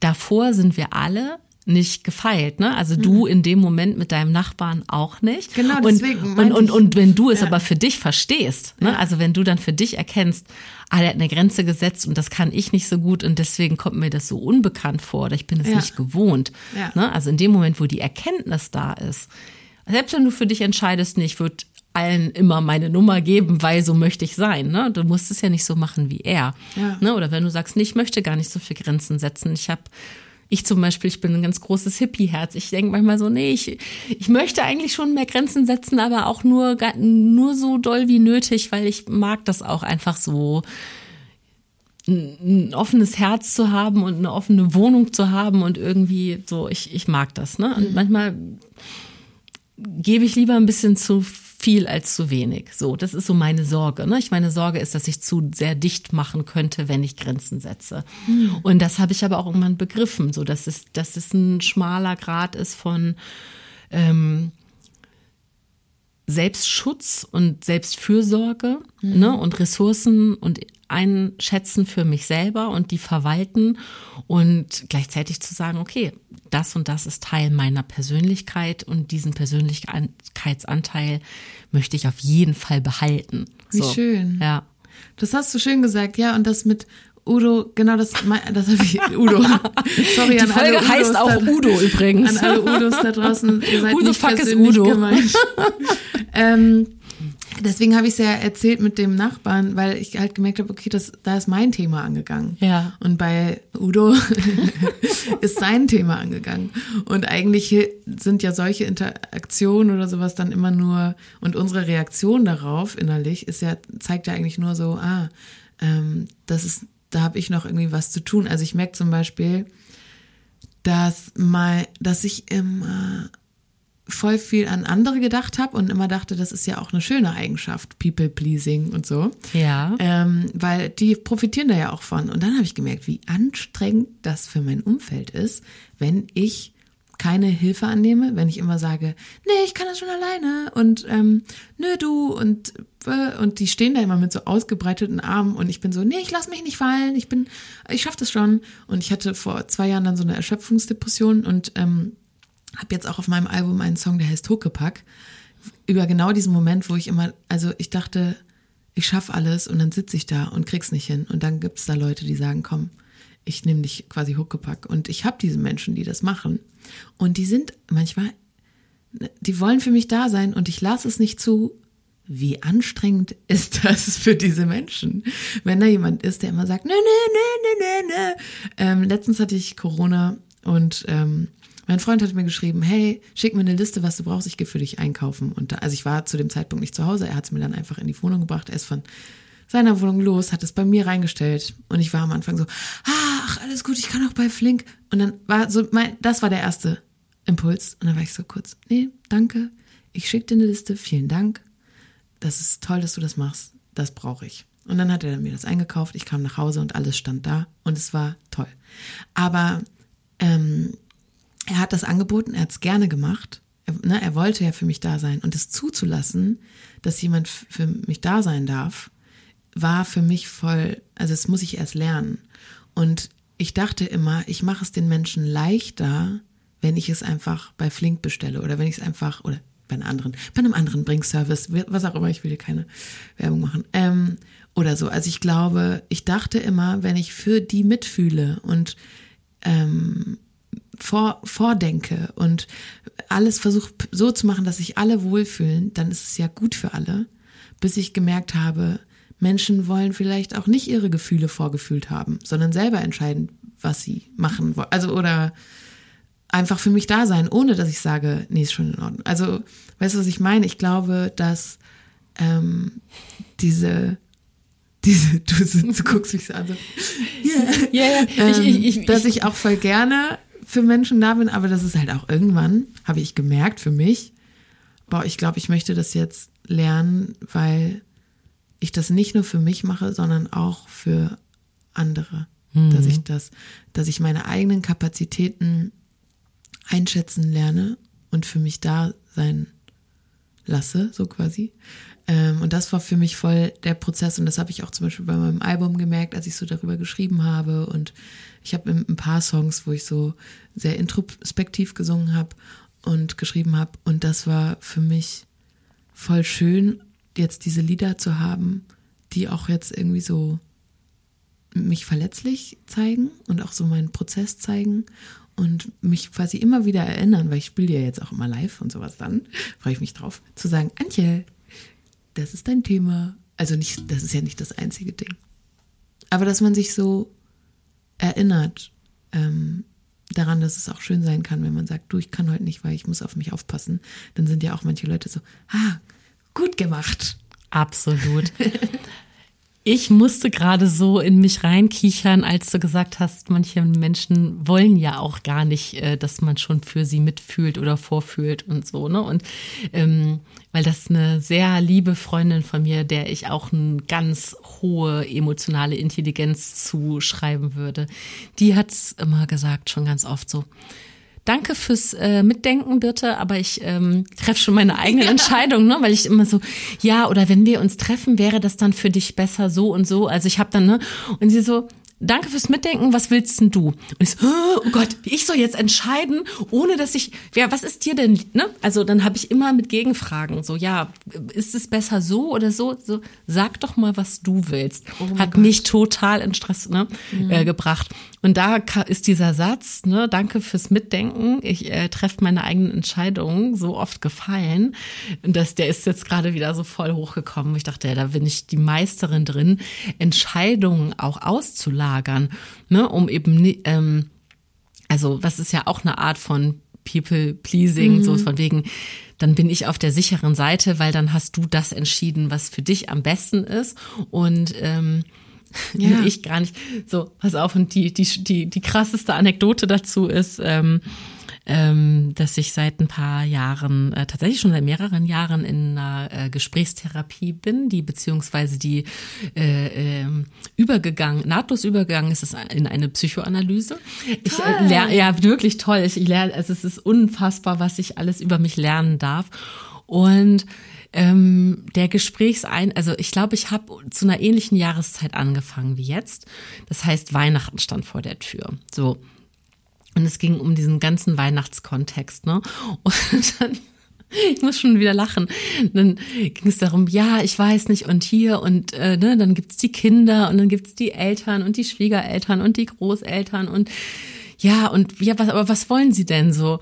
Speaker 2: davor sind wir alle nicht gefeilt, ne? Also du mhm. in dem Moment mit deinem Nachbarn auch nicht.
Speaker 1: Genau, deswegen.
Speaker 2: Und, und, und, und wenn du es ja. aber für dich verstehst, ne? Ja. Also wenn du dann für dich erkennst, ah, der hat eine Grenze gesetzt und das kann ich nicht so gut und deswegen kommt mir das so unbekannt vor oder ich bin es ja. nicht gewohnt. Ja. Ne? Also in dem Moment, wo die Erkenntnis da ist, selbst wenn du für dich entscheidest, nicht, wird allen immer meine Nummer geben, weil so möchte ich sein. Ne? Du musst es ja nicht so machen wie er. Ja. Ne? Oder wenn du sagst, nee, ich möchte gar nicht so viel Grenzen setzen. Ich habe ich zum Beispiel, ich bin ein ganz großes Hippie-Herz. Ich denke manchmal so, nee, ich, ich möchte eigentlich schon mehr Grenzen setzen, aber auch nur, nur so doll wie nötig, weil ich mag das auch einfach so, ein offenes Herz zu haben und eine offene Wohnung zu haben und irgendwie so, ich, ich mag das. Ne? Und mhm. manchmal gebe ich lieber ein bisschen zu viel als zu wenig. So, das ist so meine Sorge. Ne? Ich meine Sorge ist, dass ich zu sehr dicht machen könnte, wenn ich Grenzen setze. Mhm. Und das habe ich aber auch irgendwann begriffen, so dass es, dass es ein schmaler Grad ist von ähm, Selbstschutz und Selbstfürsorge mhm. ne, und Ressourcen und einschätzen für mich selber und die verwalten und gleichzeitig zu sagen, okay, das und das ist Teil meiner Persönlichkeit und diesen Persönlichkeitsanteil möchte ich auf jeden Fall behalten.
Speaker 1: Wie so, schön. Ja. Das hast du schön gesagt, ja, und das mit Udo, genau das, das habe ich, *laughs* Udo.
Speaker 2: Sorry, Die an Folge alle heißt auch da, Udo übrigens.
Speaker 1: An alle Udos da draußen, ihr seid Udo nicht fuck ist Udo. gemeint. *laughs* ähm, deswegen habe ich es ja erzählt mit dem Nachbarn, weil ich halt gemerkt habe, okay, das, da ist mein Thema angegangen. Ja. Und bei Udo *laughs* ist sein Thema angegangen. Und eigentlich sind ja solche Interaktionen oder sowas dann immer nur, und unsere Reaktion darauf innerlich ist ja, zeigt ja eigentlich nur so, ah, ähm, das ist da habe ich noch irgendwie was zu tun. Also ich merke zum Beispiel, dass mal, dass ich immer voll viel an andere gedacht habe und immer dachte, das ist ja auch eine schöne Eigenschaft, People Pleasing und so. Ja. Ähm, weil die profitieren da ja auch von. Und dann habe ich gemerkt, wie anstrengend das für mein Umfeld ist, wenn ich keine Hilfe annehme, wenn ich immer sage, nee, ich kann das schon alleine und ähm, nö, du und äh, und die stehen da immer mit so ausgebreiteten Armen und ich bin so, nee, ich lass mich nicht fallen, ich bin, ich schaff das schon. Und ich hatte vor zwei Jahren dann so eine Erschöpfungsdepression und ähm, habe jetzt auch auf meinem Album einen Song, der heißt Huckepack, über genau diesen Moment, wo ich immer, also ich dachte, ich schaff alles und dann sitze ich da und krieg's nicht hin und dann gibt's da Leute, die sagen, komm, ich nehme dich quasi Huckepack. Und ich habe diese Menschen, die das machen. Und die sind manchmal, die wollen für mich da sein und ich lasse es nicht zu. Wie anstrengend *laughs* ist das für diese Menschen, wenn da jemand ist, der immer sagt, ne, ne, ne, ne, ne, ne. Ähm, letztens hatte ich Corona und ähm, mein Freund hat mir geschrieben, hey, schick mir eine Liste, was du brauchst, ich gehe für dich einkaufen. Und da, also ich war zu dem Zeitpunkt nicht zu Hause, er hat es mir dann einfach in die Wohnung gebracht, er ist von seiner Wohnung los, hat es bei mir reingestellt. Und ich war am Anfang so, ach, alles gut, ich kann auch bei Flink. Und dann war so, mein, das war der erste Impuls. Und dann war ich so kurz, nee, danke. Ich schicke dir eine Liste, vielen Dank. Das ist toll, dass du das machst. Das brauche ich. Und dann hat er mir das eingekauft. Ich kam nach Hause und alles stand da und es war toll. Aber ähm, er hat das angeboten, er hat es gerne gemacht. Er, ne, er wollte ja für mich da sein. Und es zuzulassen, dass jemand für mich da sein darf, war für mich voll, also das muss ich erst lernen. Und ich dachte immer, ich mache es den Menschen leichter, wenn ich es einfach bei Flink bestelle oder wenn ich es einfach, oder bei einem anderen, bei einem anderen Bringservice, was auch immer, ich will hier keine Werbung machen. Ähm, oder so. Also ich glaube, ich dachte immer, wenn ich für die mitfühle und ähm, vor, vordenke und alles versuche so zu machen, dass sich alle wohlfühlen, dann ist es ja gut für alle, bis ich gemerkt habe, Menschen wollen vielleicht auch nicht ihre Gefühle vorgefühlt haben, sondern selber entscheiden, was sie machen wollen. Also oder einfach für mich da sein, ohne dass ich sage, nee, ist schon in Ordnung. Also, weißt du, was ich meine? Ich glaube, dass ähm, diese *laughs* diese, du, du guckst mich so an, so, yeah. ja, ja, *laughs* ähm, ich, ich, ich, dass ich auch voll gerne für Menschen da bin, aber das ist halt auch irgendwann, habe ich gemerkt für mich, boah, ich glaube, ich möchte das jetzt lernen, weil ich das nicht nur für mich mache, sondern auch für andere. Mhm. Dass ich das, dass ich meine eigenen Kapazitäten einschätzen lerne und für mich da sein lasse, so quasi. Ähm, und das war für mich voll der Prozess und das habe ich auch zum Beispiel bei meinem Album gemerkt, als ich so darüber geschrieben habe. Und ich habe ein paar Songs, wo ich so sehr introspektiv gesungen habe und geschrieben habe. Und das war für mich voll schön, jetzt diese Lieder zu haben, die auch jetzt irgendwie so mich verletzlich zeigen und auch so meinen Prozess zeigen und mich quasi immer wieder erinnern, weil ich spiele ja jetzt auch immer live und sowas dann, *laughs* freue ich mich drauf, zu sagen, Antje, das ist dein Thema. Also nicht, das ist ja nicht das einzige Ding. Aber dass man sich so erinnert ähm, daran, dass es auch schön sein kann, wenn man sagt, du, ich kann heute nicht, weil ich muss auf mich aufpassen. Dann sind ja auch manche Leute so, ah, gut gemacht.
Speaker 2: Absolut. *laughs* Ich musste gerade so in mich reinkichern, als du gesagt hast, manche Menschen wollen ja auch gar nicht, äh, dass man schon für sie mitfühlt oder vorfühlt und so, ne? Und ähm, weil das eine sehr liebe Freundin von mir, der ich auch eine ganz hohe emotionale Intelligenz zuschreiben würde, die hat's immer gesagt, schon ganz oft so danke fürs äh, Mitdenken, Birte, aber ich ähm, treffe schon meine eigene ja. Entscheidung, ne? weil ich immer so, ja, oder wenn wir uns treffen, wäre das dann für dich besser so und so. Also ich habe dann, ne, und sie so, danke fürs Mitdenken, was willst denn du? Und ich so, oh Gott, ich soll jetzt entscheiden, ohne dass ich, ja, was ist dir denn, ne? Also dann habe ich immer mit Gegenfragen, so, ja, ist es besser so oder so? So, sag doch mal, was du willst. Oh Hat Gott. mich total in Stress ne, mhm. äh, gebracht. Und da ist dieser Satz, ne, danke fürs Mitdenken, ich äh, treffe meine eigenen Entscheidungen, so oft gefallen. Und das, der ist jetzt gerade wieder so voll hochgekommen. Ich dachte, ja, da bin ich die Meisterin drin, Entscheidungen auch auszulagern, ne, um eben, ähm, also was ist ja auch eine Art von People Pleasing, mhm. so von wegen, dann bin ich auf der sicheren Seite, weil dann hast du das entschieden, was für dich am besten ist. Und ähm, *laughs* ja. ich gar nicht. So, pass auf, und die, die, die, die krasseste Anekdote dazu ist, ähm, ähm, dass ich seit ein paar Jahren, äh, tatsächlich schon seit mehreren Jahren in einer äh, Gesprächstherapie bin, die beziehungsweise die äh, äh, übergegangen, nahtlos übergegangen ist es in eine Psychoanalyse. Ich äh, lerne, ja, wirklich toll. Ich, ich lerne, also es ist unfassbar, was ich alles über mich lernen darf. Und ähm, der Gesprächsein, also ich glaube, ich habe zu einer ähnlichen Jahreszeit angefangen wie jetzt. Das heißt, Weihnachten stand vor der Tür. So. Und es ging um diesen ganzen Weihnachtskontext, ne? Und *laughs* dann ich muss schon wieder lachen. Dann ging es darum, ja, ich weiß nicht, und hier und äh, ne, dann gibt's die Kinder und dann gibt's die Eltern und die Schwiegereltern und die Großeltern und ja, und ja, was, aber was wollen sie denn so?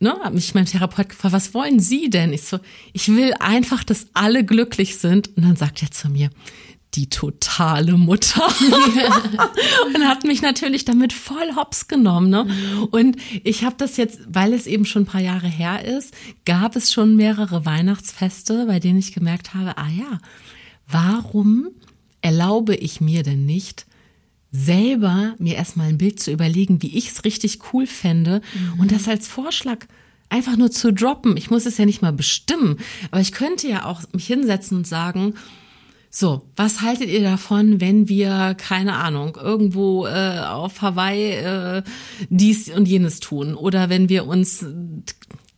Speaker 2: Ne, hat mich mein Therapeut gefragt, was wollen Sie denn? Ich so, ich will einfach, dass alle glücklich sind. Und dann sagt er zu mir, die totale Mutter. *laughs* und hat mich natürlich damit voll hops genommen. Ne? Und ich habe das jetzt, weil es eben schon ein paar Jahre her ist, gab es schon mehrere Weihnachtsfeste, bei denen ich gemerkt habe, ah ja, warum erlaube ich mir denn nicht, selber mir erstmal ein Bild zu überlegen, wie ich es richtig cool fände mhm. und das als Vorschlag einfach nur zu droppen. Ich muss es ja nicht mal bestimmen, aber ich könnte ja auch mich hinsetzen und sagen, so, was haltet ihr davon, wenn wir, keine Ahnung, irgendwo äh, auf Hawaii äh, dies und jenes tun? Oder wenn wir uns,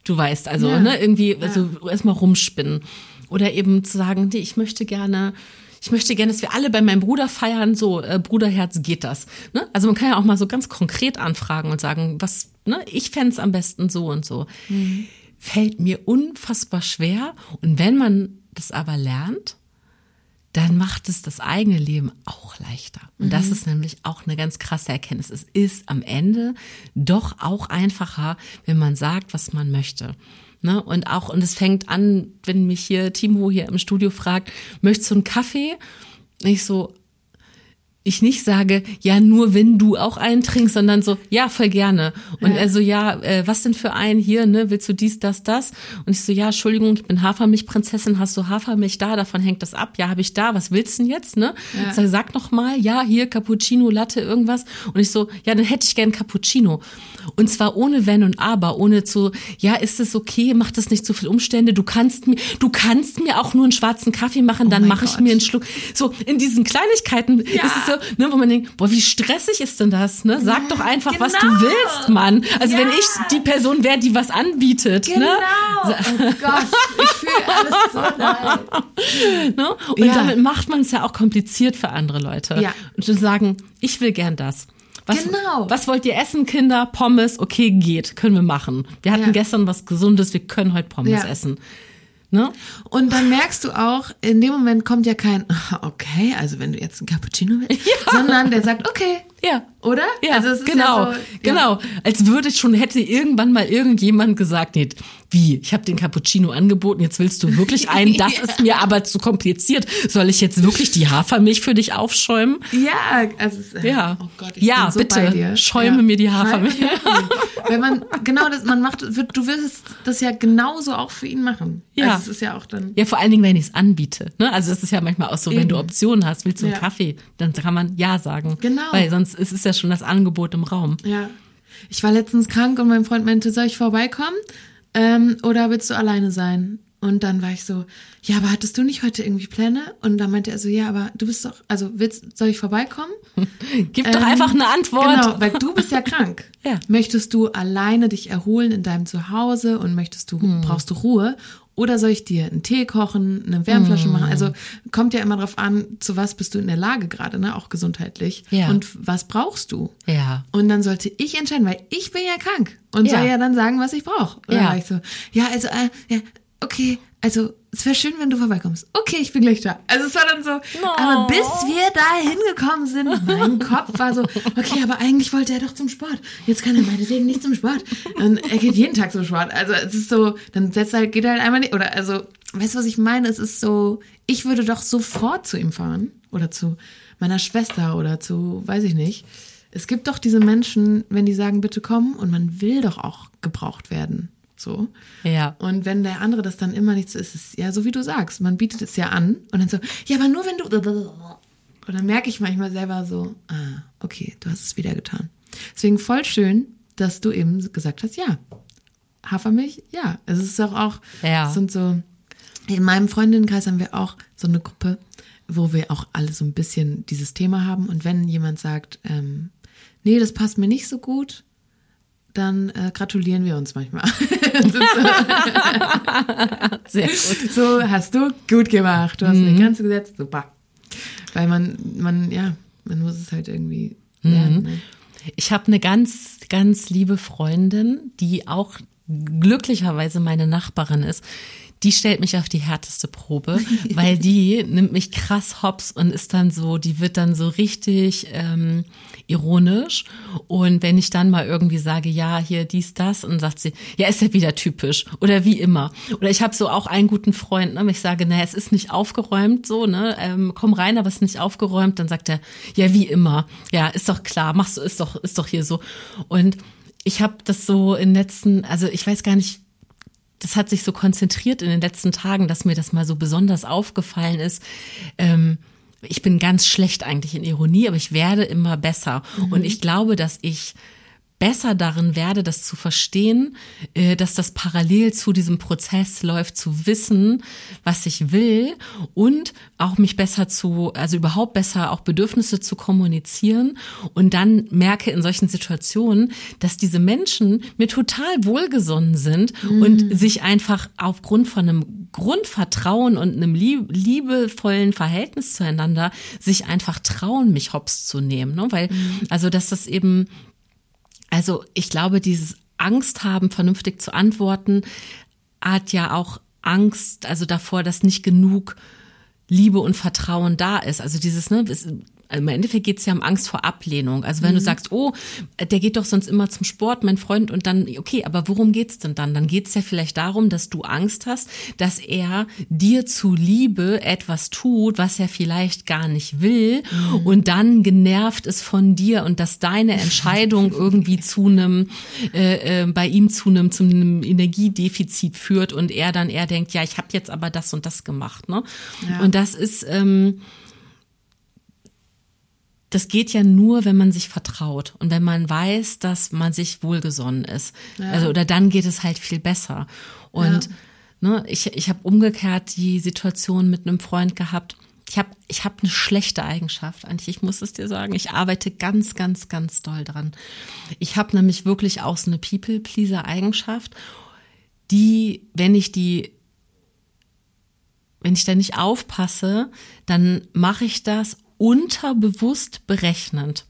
Speaker 2: du weißt, also ja. ne, irgendwie also ja. erstmal rumspinnen. Oder eben zu sagen, nee, ich möchte gerne ich möchte gerne, dass wir alle bei meinem Bruder feiern, so äh, Bruderherz geht das. Ne? Also man kann ja auch mal so ganz konkret anfragen und sagen, was, ne, ich fände am besten so und so. Mhm. Fällt mir unfassbar schwer. Und wenn man das aber lernt, dann macht es das eigene Leben auch leichter. Und mhm. das ist nämlich auch eine ganz krasse Erkenntnis. Es ist am Ende doch auch einfacher, wenn man sagt, was man möchte. Ne? Und auch, und es fängt an, wenn mich hier Timo hier im Studio fragt, möchtest du einen Kaffee? Ich so, ich nicht sage, ja, nur wenn du auch einen trinkst, sondern so, ja, voll gerne. Und ja. er so, ja, äh, was denn für einen hier, ne? Willst du dies, das, das? Und ich so, ja, Entschuldigung, ich bin Hafermilchprinzessin, hast du Hafermilch da? Davon hängt das ab. Ja, habe ich da. Was willst du denn jetzt, ne? Ja. Sag, sag noch mal, ja, hier Cappuccino, Latte, irgendwas. Und ich so, ja, dann hätte ich gern Cappuccino. Und zwar ohne Wenn und Aber, ohne zu, ja, ist es okay, macht das nicht so viel Umstände? Du kannst mir, du kannst mir auch nur einen schwarzen Kaffee machen, oh dann mache ich mir einen Schluck. So, in diesen Kleinigkeiten ja. ist es so, ne, wo man denkt, boah, wie stressig ist denn das? Ne? Sag doch einfach, genau. was du genau. willst, Mann. Also ja. wenn ich die Person wäre, die was anbietet. Ne? Genau. Ne? Oh Gott, ich fühle alles so *laughs* leid. Ne? Und ja. damit macht man es ja auch kompliziert für andere Leute. Ja. Und zu sagen, ich will gern das. Was, genau. Was wollt ihr essen, Kinder? Pommes? Okay, geht. Können wir machen. Wir hatten ja. gestern was Gesundes. Wir können heute Pommes ja. essen. Ne?
Speaker 1: Und dann merkst du auch, in dem Moment kommt ja kein, *laughs* okay, also wenn du jetzt ein Cappuccino willst, *laughs* ja. sondern der sagt, okay,
Speaker 2: ja.
Speaker 1: Oder?
Speaker 2: Ja, also genau, ja so, genau. Als würde schon, hätte irgendwann mal irgendjemand gesagt, nee, wie, ich habe den Cappuccino angeboten, jetzt willst du wirklich *laughs* einen, das ja. ist mir aber zu kompliziert. Soll ich jetzt wirklich die Hafermilch für dich aufschäumen?
Speaker 1: Ja, also
Speaker 2: ja. Oh Gott, ja, so bitte, schäume mir die Hafermilch.
Speaker 1: Wenn man, genau das, man macht, du willst das ja genauso auch für ihn machen.
Speaker 2: Ja.
Speaker 1: Also es ist ja auch dann.
Speaker 2: Ja, vor allen Dingen, wenn ich es anbiete. Ne? Also das ist ja manchmal auch so, Eben. wenn du Optionen hast, willst du einen Kaffee, dann kann man Ja sagen. Genau. Weil sonst ist es ja schon das Angebot im Raum.
Speaker 1: Ja. Ich war letztens krank und mein Freund meinte, soll ich vorbeikommen? Ähm, oder willst du alleine sein? Und dann war ich so, ja, aber hattest du nicht heute irgendwie Pläne? Und dann meinte er so, ja, aber du bist doch, also willst, soll ich vorbeikommen? *laughs*
Speaker 2: Gib ähm, doch einfach eine Antwort.
Speaker 1: Genau, weil du bist ja krank. *laughs* ja. Möchtest du alleine dich erholen in deinem Zuhause und möchtest du, hm. brauchst du Ruhe? Oder soll ich dir einen Tee kochen, eine Wärmflasche mm. machen? Also kommt ja immer drauf an, zu was bist du in der Lage gerade, ne? Auch gesundheitlich. Ja. Und was brauchst du?
Speaker 2: Ja.
Speaker 1: Und dann sollte ich entscheiden, weil ich bin ja krank und ja. soll ja dann sagen, was ich brauche. Ja. ich so, ja, also, äh, ja, okay, also es wäre schön, wenn du vorbeikommst. Okay, ich bin gleich da. Also es war dann so, oh. aber bis wir da hingekommen sind, mein *laughs* Kopf war so, okay, aber eigentlich wollte er doch zum Sport. Jetzt kann er meinetwegen nicht zum Sport. Und er geht jeden Tag zum Sport. Also es ist so, dann setzt er, geht er halt einmal nicht. Oder also, weißt du, was ich meine? Es ist so, ich würde doch sofort zu ihm fahren. Oder zu meiner Schwester oder zu, weiß ich nicht. Es gibt doch diese Menschen, wenn die sagen, bitte komm, und man will doch auch gebraucht werden. So.
Speaker 2: Ja.
Speaker 1: Und wenn der andere das dann immer nicht so ist, ist ja so wie du sagst, man bietet es ja an und dann so, ja, aber nur wenn du. Und dann merke ich manchmal selber so, ah, okay, du hast es wieder getan. Deswegen voll schön, dass du eben gesagt hast, ja. Hafermilch, ja. Es ist doch auch, ja. sind so, in meinem Freundinnenkreis haben wir auch so eine Gruppe, wo wir auch alle so ein bisschen dieses Thema haben. Und wenn jemand sagt, ähm, nee, das passt mir nicht so gut, dann äh, gratulieren wir uns manchmal. *laughs* *laughs*
Speaker 2: Sehr gut.
Speaker 1: So hast du gut gemacht. Du hast mhm. eine Grenze gesetzt. Super. Weil man, man, ja, man muss es halt irgendwie lernen. Mhm. Ne?
Speaker 2: Ich habe eine ganz, ganz liebe Freundin, die auch glücklicherweise meine Nachbarin ist die stellt mich auf die härteste Probe, *laughs* weil die nimmt mich krass hops und ist dann so, die wird dann so richtig ähm, ironisch. Und wenn ich dann mal irgendwie sage, ja, hier dies, das, und sagt sie, ja, ist ja wieder typisch oder wie immer. Oder ich habe so auch einen guten Freund, ne, ich sage, naja, es ist nicht aufgeräumt, so, ne, ähm, komm rein, aber es ist nicht aufgeräumt. Dann sagt er, ja, wie immer. Ja, ist doch klar, machst du, ist doch, ist doch hier so. Und ich habe das so in letzten, also ich weiß gar nicht, das hat sich so konzentriert in den letzten Tagen, dass mir das mal so besonders aufgefallen ist. Ähm, ich bin ganz schlecht eigentlich in Ironie, aber ich werde immer besser. Mhm. Und ich glaube, dass ich besser darin werde, das zu verstehen, äh, dass das parallel zu diesem Prozess läuft, zu wissen, was ich will und auch mich besser zu, also überhaupt besser auch Bedürfnisse zu kommunizieren und dann merke in solchen Situationen, dass diese Menschen mir total wohlgesonnen sind mhm. und sich einfach aufgrund von einem Grundvertrauen und einem liebevollen Verhältnis zueinander sich einfach trauen, mich hops zu nehmen, ne? weil mhm. also dass das eben also ich glaube, dieses Angst haben, vernünftig zu antworten, hat ja auch Angst, also davor, dass nicht genug Liebe und Vertrauen da ist. Also dieses, ne, im Endeffekt geht es ja um Angst vor Ablehnung. Also wenn mhm. du sagst, oh, der geht doch sonst immer zum Sport, mein Freund, und dann, okay, aber worum geht's denn dann? Dann geht's ja vielleicht darum, dass du Angst hast, dass er dir zuliebe etwas tut, was er vielleicht gar nicht will, mhm. und dann genervt ist von dir und dass deine Entscheidung *laughs* irgendwie zu einem, äh, äh, bei ihm zu einem, zu einem Energiedefizit führt und er dann eher denkt, ja, ich habe jetzt aber das und das gemacht. Ne? Ja. Und das ist ähm, das geht ja nur, wenn man sich vertraut und wenn man weiß, dass man sich wohlgesonnen ist. Ja. Also oder dann geht es halt viel besser. Und ja. ne, ich, ich habe umgekehrt die Situation mit einem Freund gehabt. Ich habe ich hab eine schlechte Eigenschaft, eigentlich, ich muss es dir sagen. Ich arbeite ganz, ganz, ganz doll dran. Ich habe nämlich wirklich auch so eine People-Pleaser-Eigenschaft, die, wenn ich die wenn ich da nicht aufpasse, dann mache ich das unterbewusst berechnend.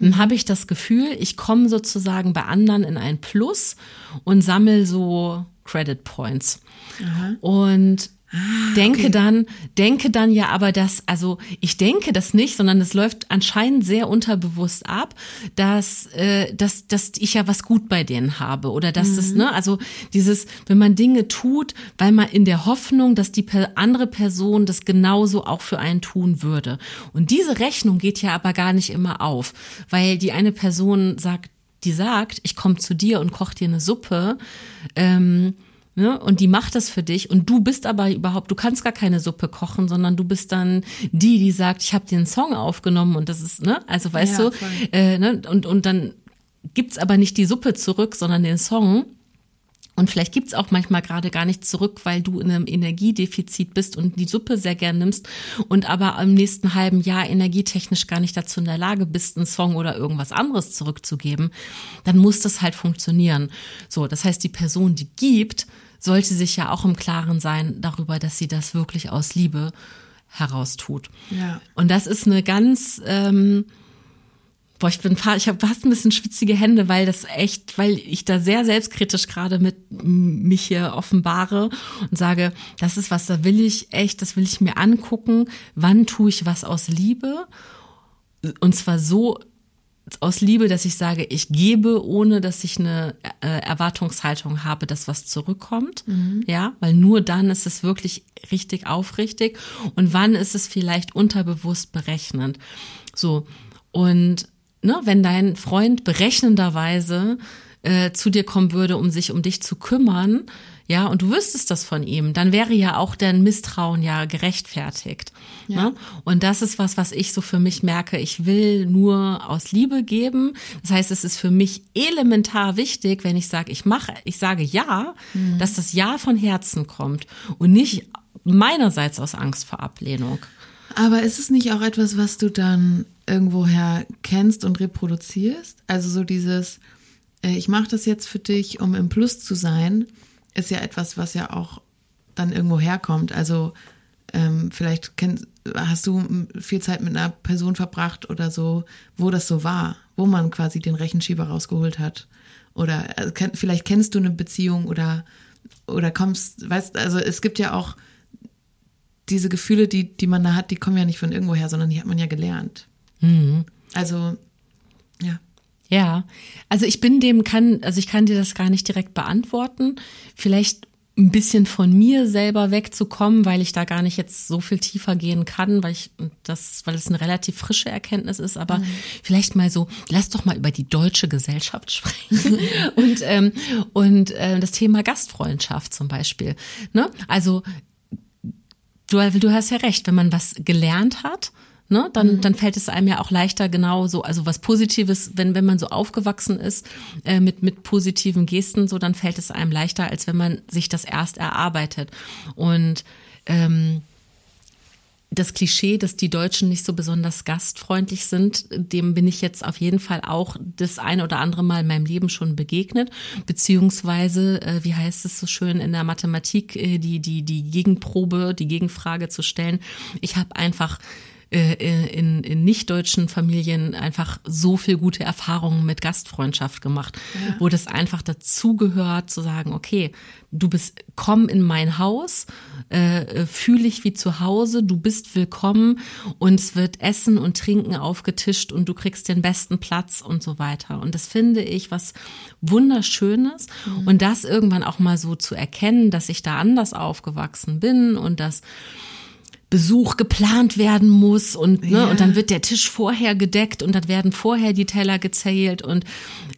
Speaker 2: Dann habe ich das Gefühl, ich komme sozusagen bei anderen in ein Plus und sammle so Credit Points. Aha. Und Ah, denke okay. dann, denke dann ja aber das, also ich denke das nicht, sondern es läuft anscheinend sehr unterbewusst ab, dass, äh, dass, dass ich ja was gut bei denen habe oder dass mhm. das, ne, also dieses, wenn man Dinge tut, weil man in der Hoffnung, dass die andere Person das genauso auch für einen tun würde. Und diese Rechnung geht ja aber gar nicht immer auf, weil die eine Person sagt, die sagt, ich komme zu dir und koch dir eine Suppe, ähm, Ne? Und die macht das für dich und du bist aber überhaupt, du kannst gar keine Suppe kochen, sondern du bist dann die, die sagt, ich habe einen Song aufgenommen und das ist, ne, also weißt ja, du, äh, ne? und, und dann gibt's aber nicht die Suppe zurück, sondern den Song. Und vielleicht gibt's auch manchmal gerade gar nicht zurück, weil du in einem Energiedefizit bist und die Suppe sehr gern nimmst und aber im nächsten halben Jahr energietechnisch gar nicht dazu in der Lage bist, einen Song oder irgendwas anderes zurückzugeben, dann muss das halt funktionieren. So, das heißt, die Person, die gibt, sollte sich ja auch im Klaren sein darüber, dass sie das wirklich aus Liebe heraustut. Ja. Und das ist eine ganz, ähm, boah, ich bin, ich habe fast ein bisschen schwitzige Hände, weil das echt, weil ich da sehr selbstkritisch gerade mit mich hier offenbare und sage, das ist was, da will ich echt, das will ich mir angucken. Wann tue ich was aus Liebe? Und zwar so aus Liebe, dass ich sage, ich gebe, ohne dass ich eine äh, Erwartungshaltung habe, dass was zurückkommt. Mhm. Ja, weil nur dann ist es wirklich richtig aufrichtig. Und wann ist es vielleicht unterbewusst berechnend? So. Und ne, wenn dein Freund berechnenderweise äh, zu dir kommen würde, um sich um dich zu kümmern, ja, und du wüsstest das von ihm, dann wäre ja auch dein Misstrauen ja gerechtfertigt. Ja. Ne? Und das ist was, was ich so für mich merke. Ich will nur aus Liebe geben. Das heißt, es ist für mich elementar wichtig, wenn ich sage, ich mache, ich sage ja, mhm. dass das Ja von Herzen kommt und nicht meinerseits aus Angst vor Ablehnung.
Speaker 1: Aber ist es nicht auch etwas, was du dann irgendwoher kennst und reproduzierst? Also so dieses, äh, ich mache das jetzt für dich, um im Plus zu sein ist ja etwas, was ja auch dann irgendwo herkommt. Also ähm, vielleicht kenn, hast du viel Zeit mit einer Person verbracht oder so, wo das so war, wo man quasi den Rechenschieber rausgeholt hat. Oder also, kenn, vielleicht kennst du eine Beziehung oder, oder kommst, weißt, also es gibt ja auch diese Gefühle, die, die man da hat, die kommen ja nicht von irgendwoher, sondern die hat man ja gelernt. Mhm. Also, ja.
Speaker 2: Also ich bin dem kann, also ich kann dir das gar nicht direkt beantworten. Vielleicht ein bisschen von mir selber wegzukommen, weil ich da gar nicht jetzt so viel tiefer gehen kann, weil ich das, weil es eine relativ frische Erkenntnis ist, aber mhm. vielleicht mal so, lass doch mal über die deutsche Gesellschaft sprechen *laughs* und ähm, und äh, das Thema Gastfreundschaft zum Beispiel. Ne? Also du, du hast ja recht, wenn man was gelernt hat, Ne, dann, mhm. dann fällt es einem ja auch leichter, genau so, also was Positives, wenn, wenn man so aufgewachsen ist äh, mit, mit positiven Gesten, so, dann fällt es einem leichter, als wenn man sich das erst erarbeitet. Und ähm, das Klischee, dass die Deutschen nicht so besonders gastfreundlich sind, dem bin ich jetzt auf jeden Fall auch das eine oder andere Mal in meinem Leben schon begegnet. Beziehungsweise, äh, wie heißt es so schön in der Mathematik, äh, die, die, die Gegenprobe, die Gegenfrage zu stellen. Ich habe einfach in, in nicht-deutschen Familien einfach so viel gute Erfahrungen mit Gastfreundschaft gemacht, ja. wo das einfach dazugehört zu sagen, okay, du bist, komm in mein Haus, äh, fühle ich wie zu Hause, du bist willkommen und es wird Essen und Trinken aufgetischt und du kriegst den besten Platz und so weiter. Und das finde ich was Wunderschönes mhm. und das irgendwann auch mal so zu erkennen, dass ich da anders aufgewachsen bin und dass Besuch geplant werden muss und, ne, ja. und dann wird der Tisch vorher gedeckt und dann werden vorher die Teller gezählt und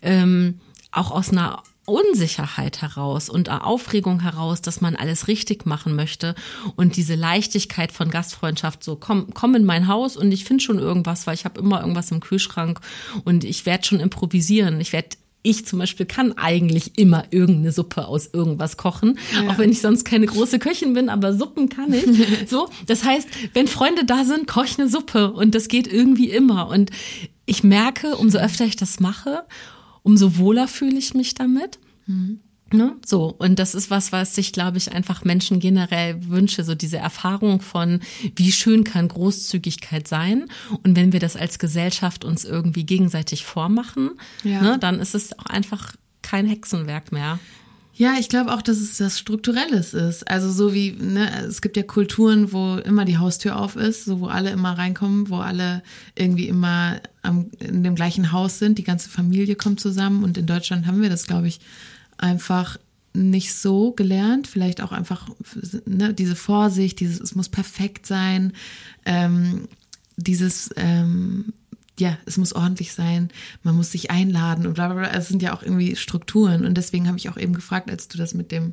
Speaker 2: ähm, auch aus einer Unsicherheit heraus und Aufregung heraus, dass man alles richtig machen möchte und diese Leichtigkeit von Gastfreundschaft, so komm, komm in mein Haus und ich finde schon irgendwas, weil ich habe immer irgendwas im Kühlschrank und ich werde schon improvisieren. Ich werde ich zum Beispiel kann eigentlich immer irgendeine Suppe aus irgendwas kochen, ja. auch wenn ich sonst keine große Köchin bin, aber Suppen kann ich. *laughs* so, das heißt, wenn Freunde da sind, koche ich eine Suppe und das geht irgendwie immer. Und ich merke, umso öfter ich das mache, umso wohler fühle ich mich damit. Mhm. Ne? So, und das ist was, was ich, glaube ich, einfach Menschen generell wünsche, so diese Erfahrung von, wie schön kann Großzügigkeit sein. Und wenn wir das als Gesellschaft uns irgendwie gegenseitig vormachen, ja. ne, dann ist es auch einfach kein Hexenwerk mehr.
Speaker 1: Ja, ich glaube auch, dass es was Strukturelles ist. Also so wie, ne, es gibt ja Kulturen, wo immer die Haustür auf ist, so wo alle immer reinkommen, wo alle irgendwie immer am, in dem gleichen Haus sind, die ganze Familie kommt zusammen. Und in Deutschland haben wir das, glaube ich, einfach nicht so gelernt, vielleicht auch einfach ne, diese Vorsicht, dieses es muss perfekt sein, ähm, dieses ähm, ja, es muss ordentlich sein, man muss sich einladen und bla bla bla. Es sind ja auch irgendwie Strukturen und deswegen habe ich auch eben gefragt, als du das mit dem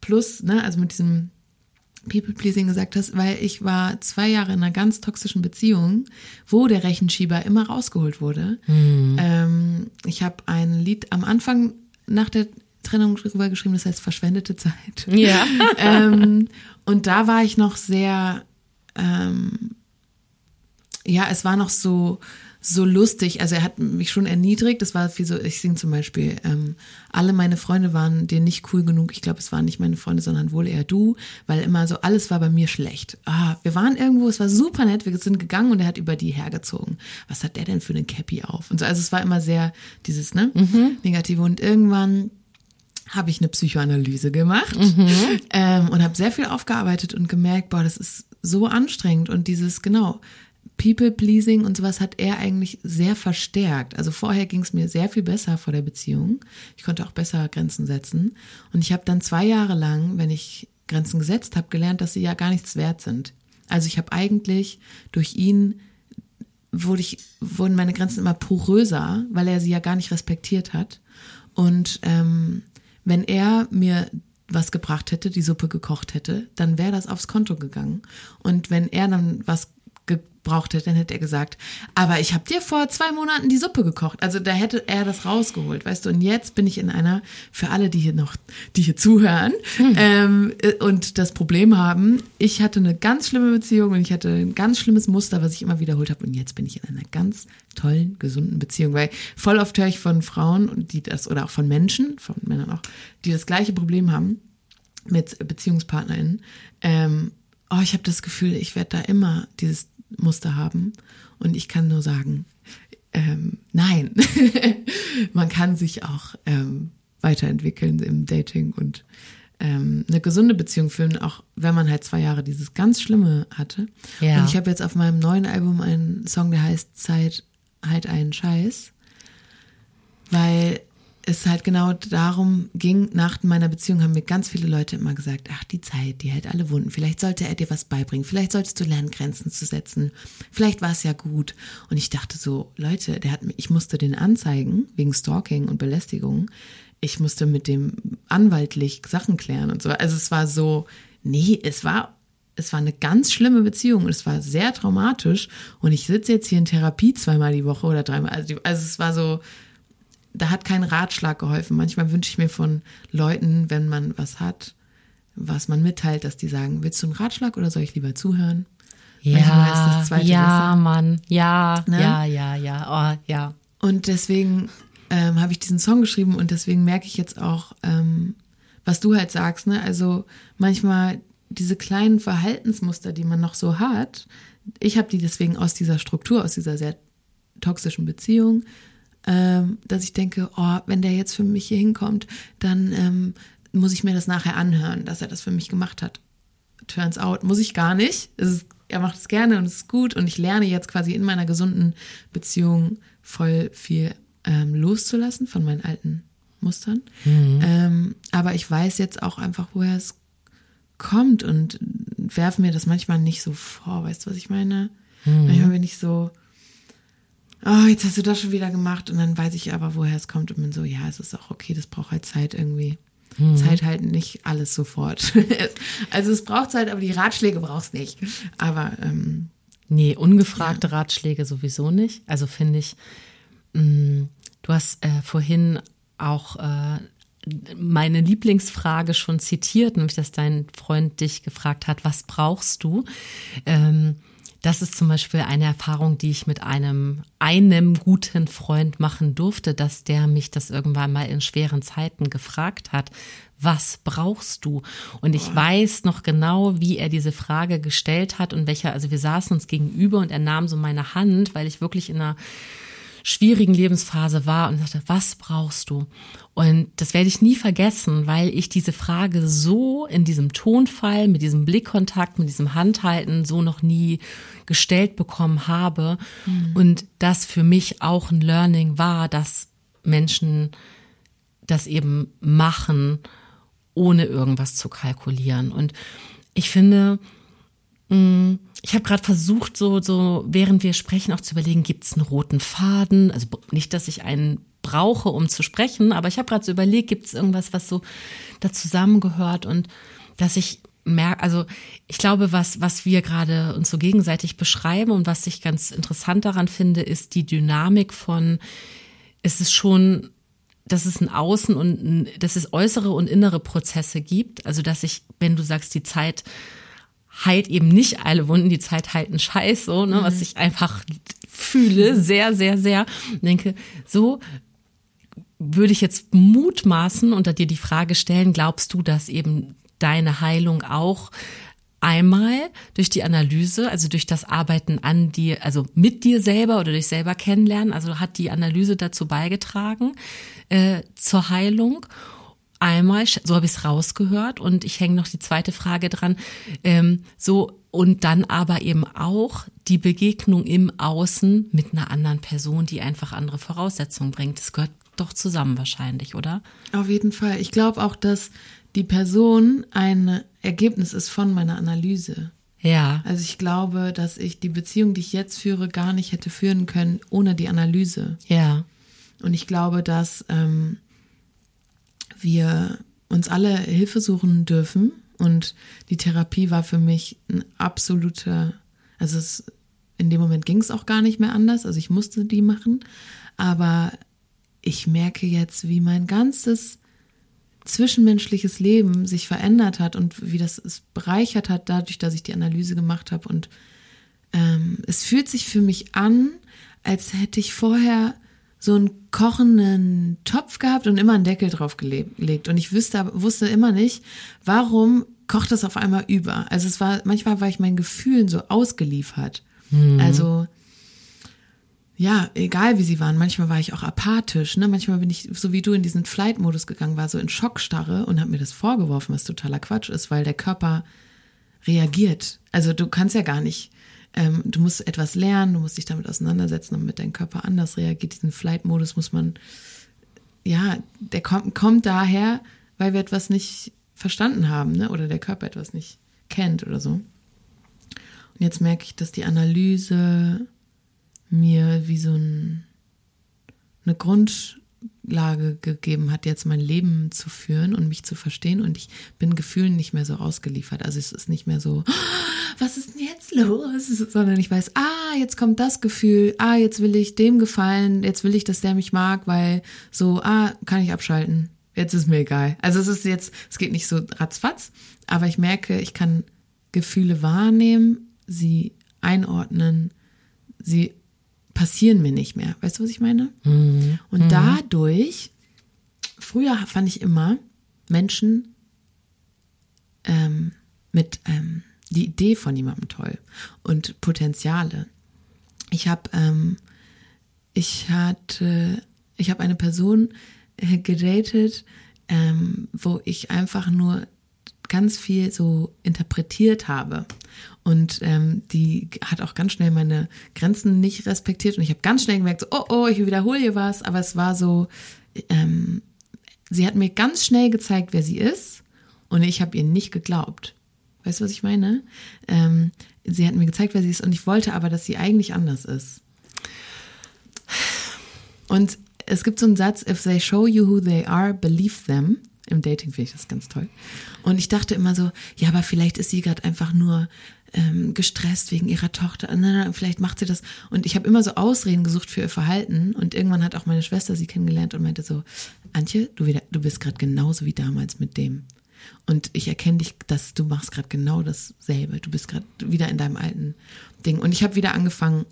Speaker 1: Plus, ne, also mit diesem People-Pleasing gesagt hast, weil ich war zwei Jahre in einer ganz toxischen Beziehung, wo der Rechenschieber immer rausgeholt wurde. Mhm. Ähm, ich habe ein Lied am Anfang nach der Trennung drüber geschrieben, das heißt verschwendete Zeit.
Speaker 2: Ja. *laughs*
Speaker 1: ähm, und da war ich noch sehr, ähm, ja, es war noch so, so lustig. Also er hat mich schon erniedrigt. Das war wie so, ich singe zum Beispiel, ähm, alle meine Freunde waren dir nicht cool genug. Ich glaube, es waren nicht meine Freunde, sondern wohl eher du, weil immer so, alles war bei mir schlecht. Ah, wir waren irgendwo, es war super nett, wir sind gegangen und er hat über die hergezogen. Was hat der denn für eine Cappy auf? Und so, also es war immer sehr dieses, ne, mhm. negative. Und irgendwann habe ich eine Psychoanalyse gemacht mhm. ähm, und habe sehr viel aufgearbeitet und gemerkt, boah, das ist so anstrengend und dieses genau People-Pleasing und sowas hat er eigentlich sehr verstärkt. Also vorher ging es mir sehr viel besser vor der Beziehung. Ich konnte auch besser Grenzen setzen und ich habe dann zwei Jahre lang, wenn ich Grenzen gesetzt habe, gelernt, dass sie ja gar nichts wert sind. Also ich habe eigentlich durch ihn wurde ich, wurden meine Grenzen immer poröser, weil er sie ja gar nicht respektiert hat. Und ähm, wenn er mir was gebracht hätte, die Suppe gekocht hätte, dann wäre das aufs Konto gegangen. Und wenn er dann was gebraucht hätte, dann hätte er gesagt, aber ich habe dir vor zwei Monaten die Suppe gekocht. Also da hätte er das rausgeholt, weißt du. Und jetzt bin ich in einer, für alle, die hier noch, die hier zuhören hm. ähm, und das Problem haben, ich hatte eine ganz schlimme Beziehung und ich hatte ein ganz schlimmes Muster, was ich immer wiederholt habe. Und jetzt bin ich in einer ganz tollen, gesunden Beziehung. Weil voll oft höre ich von Frauen, die das, oder auch von Menschen, von Männern auch, die das gleiche Problem haben mit BeziehungspartnerInnen. Ähm, oh, ich habe das Gefühl, ich werde da immer dieses Muster haben. Und ich kann nur sagen, ähm, nein, *laughs* man kann sich auch ähm, weiterentwickeln im Dating und ähm, eine gesunde Beziehung führen, auch wenn man halt zwei Jahre dieses ganz Schlimme hatte. Ja. Und ich habe jetzt auf meinem neuen Album einen Song, der heißt Zeit halt einen Scheiß, weil es halt genau darum ging, nach meiner Beziehung haben mir ganz viele Leute immer gesagt, ach, die Zeit, die hält alle Wunden. Vielleicht sollte er dir was beibringen. Vielleicht solltest du lernen, Grenzen zu setzen. Vielleicht war es ja gut. Und ich dachte so, Leute, der hat ich musste den anzeigen, wegen Stalking und Belästigung. Ich musste mit dem anwaltlich Sachen klären und so. Also es war so, nee, es war es war eine ganz schlimme Beziehung es war sehr traumatisch. Und ich sitze jetzt hier in Therapie zweimal die Woche oder dreimal. Also, also es war so, da hat kein Ratschlag geholfen. Manchmal wünsche ich mir von Leuten, wenn man was hat, was man mitteilt, dass die sagen, willst du einen Ratschlag oder soll ich lieber zuhören?
Speaker 2: Ja, ja, Mann, ja, ne? ja, ja, ja, oh, ja.
Speaker 1: Und deswegen ähm, habe ich diesen Song geschrieben und deswegen merke ich jetzt auch, ähm, was du halt sagst, ne? Also manchmal diese kleinen Verhaltensmuster, die man noch so hat, ich habe die deswegen aus dieser Struktur, aus dieser sehr toxischen Beziehung, ähm, dass ich denke, oh, wenn der jetzt für mich hier hinkommt, dann ähm, muss ich mir das nachher anhören, dass er das für mich gemacht hat. Turns out, muss ich gar nicht. Ist, er macht es gerne und es ist gut und ich lerne jetzt quasi in meiner gesunden Beziehung voll viel ähm, loszulassen von meinen alten Mustern. Mhm. Ähm, aber ich weiß jetzt auch einfach, woher es kommt und werfe mir das manchmal nicht so vor. Weißt du, was ich meine? Mhm. Manchmal bin ich so, oh, jetzt hast du das schon wieder gemacht und dann weiß ich aber, woher es kommt und bin so, ja, es ist auch okay, das braucht halt Zeit irgendwie. Mhm. Zeit halt nicht alles sofort. *laughs* also es braucht Zeit, aber die Ratschläge brauchst nicht. Aber ähm,
Speaker 2: nee, ungefragte ja. Ratschläge sowieso nicht. Also finde ich, mh, mm, du hast äh, vorhin auch äh, meine Lieblingsfrage schon zitiert, nämlich dass dein Freund dich gefragt hat, was brauchst du? Ähm, das ist zum Beispiel eine Erfahrung, die ich mit einem, einem guten Freund machen durfte, dass der mich das irgendwann mal in schweren Zeiten gefragt hat. Was brauchst du? Und ich weiß noch genau, wie er diese Frage gestellt hat und welcher, also wir saßen uns gegenüber und er nahm so meine Hand, weil ich wirklich in einer schwierigen Lebensphase war und sagte, was brauchst du? Und das werde ich nie vergessen, weil ich diese Frage so in diesem Tonfall, mit diesem Blickkontakt, mit diesem Handhalten so noch nie gestellt bekommen habe. Mhm. Und das für mich auch ein Learning war, dass Menschen das eben machen, ohne irgendwas zu kalkulieren. Und ich finde, mh, ich habe gerade versucht, so, so während wir sprechen, auch zu überlegen, gibt es einen roten Faden? Also nicht, dass ich einen brauche, um zu sprechen, aber ich habe gerade so überlegt, gibt es irgendwas, was so da zusammengehört und dass ich merke, also ich glaube, was, was wir gerade uns so gegenseitig beschreiben und was ich ganz interessant daran finde, ist die Dynamik von, ist es schon dass es ein Außen und ein, dass es äußere und innere Prozesse gibt. Also dass ich, wenn du sagst, die Zeit heilt eben nicht alle Wunden, die Zeit heilt einen Scheiß, so, ne, mhm. was ich einfach fühle, sehr, sehr, sehr. Und denke, so würde ich jetzt mutmaßen unter dir die Frage stellen, glaubst du, dass eben deine Heilung auch einmal durch die Analyse, also durch das Arbeiten an dir, also mit dir selber oder durch selber kennenlernen, also hat die Analyse dazu beigetragen äh, zur Heilung einmal, so habe ich es rausgehört und ich hänge noch die zweite Frage dran, ähm, so und dann aber eben auch die Begegnung im Außen mit einer anderen Person, die einfach andere Voraussetzungen bringt. Das gehört doch zusammen wahrscheinlich, oder?
Speaker 1: Auf jeden Fall. Ich glaube auch, dass die Person ein Ergebnis ist von meiner Analyse.
Speaker 2: Ja.
Speaker 1: Also ich glaube, dass ich die Beziehung, die ich jetzt führe, gar nicht hätte führen können ohne die Analyse.
Speaker 2: Ja.
Speaker 1: Und ich glaube, dass ähm, wir uns alle Hilfe suchen dürfen. Und die Therapie war für mich ein absoluter, also es, in dem Moment ging es auch gar nicht mehr anders. Also ich musste die machen. Aber ich merke jetzt, wie mein ganzes zwischenmenschliches Leben sich verändert hat und wie das es bereichert hat, dadurch, dass ich die Analyse gemacht habe. Und ähm, es fühlt sich für mich an, als hätte ich vorher so einen kochenden Topf gehabt und immer einen Deckel drauf gelegt. Und ich wüsste, wusste immer nicht, warum kocht das auf einmal über. Also es war, manchmal war ich meinen Gefühlen so ausgeliefert. Mhm. Also, ja, egal wie sie waren. Manchmal war ich auch apathisch. Ne? Manchmal bin ich, so wie du, in diesen Flight-Modus gegangen, war so in Schockstarre und habe mir das vorgeworfen, was totaler Quatsch ist, weil der Körper reagiert. Also du kannst ja gar nicht ähm, du musst etwas lernen, du musst dich damit auseinandersetzen, damit dein Körper anders reagiert. Diesen Flight-Modus muss man, ja, der kommt, kommt daher, weil wir etwas nicht verstanden haben, ne? oder der Körper etwas nicht kennt oder so. Und jetzt merke ich, dass die Analyse mir wie so ein, eine Grund, Grundlage gegeben hat, jetzt mein Leben zu führen und mich zu verstehen. Und ich bin Gefühlen nicht mehr so ausgeliefert. Also es ist nicht mehr so, was ist denn los? Sondern ich weiß, ah, jetzt kommt das Gefühl, ah, jetzt will ich dem gefallen, jetzt will ich, dass der mich mag, weil so, ah, kann ich abschalten. Jetzt ist mir egal. Also es ist jetzt, es geht nicht so ratzfatz, aber ich merke, ich kann Gefühle wahrnehmen, sie einordnen, sie passieren mir nicht mehr. Weißt du, was ich meine? Mhm. Und mhm. dadurch, früher fand ich immer Menschen ähm, mit ähm, die Idee von jemandem toll und Potenziale. Ich habe ähm, ich hatte ich habe eine Person äh, gedatet, ähm, wo ich einfach nur ganz viel so interpretiert habe. Und ähm, die hat auch ganz schnell meine Grenzen nicht respektiert. Und ich habe ganz schnell gemerkt, so, oh, oh, ich wiederhole hier was. Aber es war so, ähm, sie hat mir ganz schnell gezeigt, wer sie ist. Und ich habe ihr nicht geglaubt. Weißt du, was ich meine? Ähm, sie hat mir gezeigt, wer sie ist. Und ich wollte aber, dass sie eigentlich anders ist. Und es gibt so einen Satz, if they show you who they are, believe them. Im Dating finde ich das ganz toll. Und ich dachte immer so, ja, aber vielleicht ist sie gerade einfach nur ähm, gestresst wegen ihrer Tochter. Na, na, vielleicht macht sie das. Und ich habe immer so Ausreden gesucht für ihr Verhalten. Und irgendwann hat auch meine Schwester sie kennengelernt und meinte so, Antje, du, wieder, du bist gerade genauso wie damals mit dem. Und ich erkenne dich, dass du machst gerade genau dasselbe. Du bist gerade wieder in deinem alten Ding. Und ich habe wieder angefangen,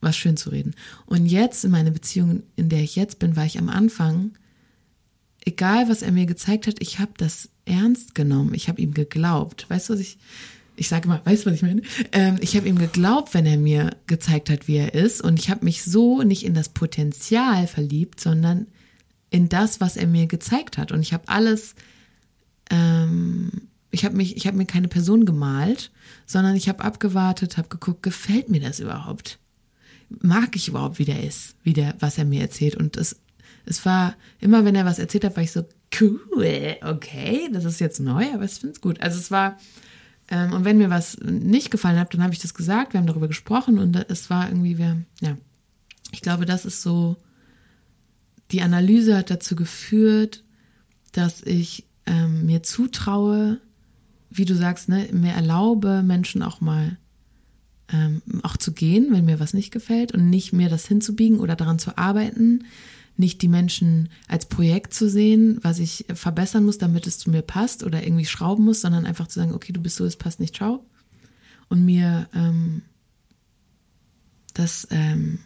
Speaker 1: was schön zu reden. Und jetzt in meiner Beziehung, in der ich jetzt bin, war ich am Anfang egal was er mir gezeigt hat, ich habe das ernst genommen. Ich habe ihm geglaubt. Weißt du, was ich, ich sage mal, weißt du, was ich meine? Ähm, ich habe ihm geglaubt, wenn er mir gezeigt hat, wie er ist. Und ich habe mich so nicht in das Potenzial verliebt, sondern in das, was er mir gezeigt hat. Und ich habe alles, ähm, ich habe mich, ich habe mir keine Person gemalt, sondern ich habe abgewartet, habe geguckt, gefällt mir das überhaupt? Mag ich überhaupt, wie der ist, wie der, was er mir erzählt? Und es es war, immer wenn er was erzählt hat, war ich so, cool, okay, das ist jetzt neu, aber ich finde es gut. Also es war, ähm, und wenn mir was nicht gefallen hat, dann habe ich das gesagt, wir haben darüber gesprochen und es war irgendwie, wir, ja, ich glaube, das ist so, die Analyse hat dazu geführt, dass ich ähm, mir zutraue, wie du sagst, ne, mir erlaube, Menschen auch mal ähm, auch zu gehen, wenn mir was nicht gefällt und nicht mir das hinzubiegen oder daran zu arbeiten, nicht die Menschen als Projekt zu sehen, was ich verbessern muss, damit es zu mir passt oder irgendwie schrauben muss, sondern einfach zu sagen, okay, du bist so, es passt nicht, ciao. Und mir ähm, das ähm,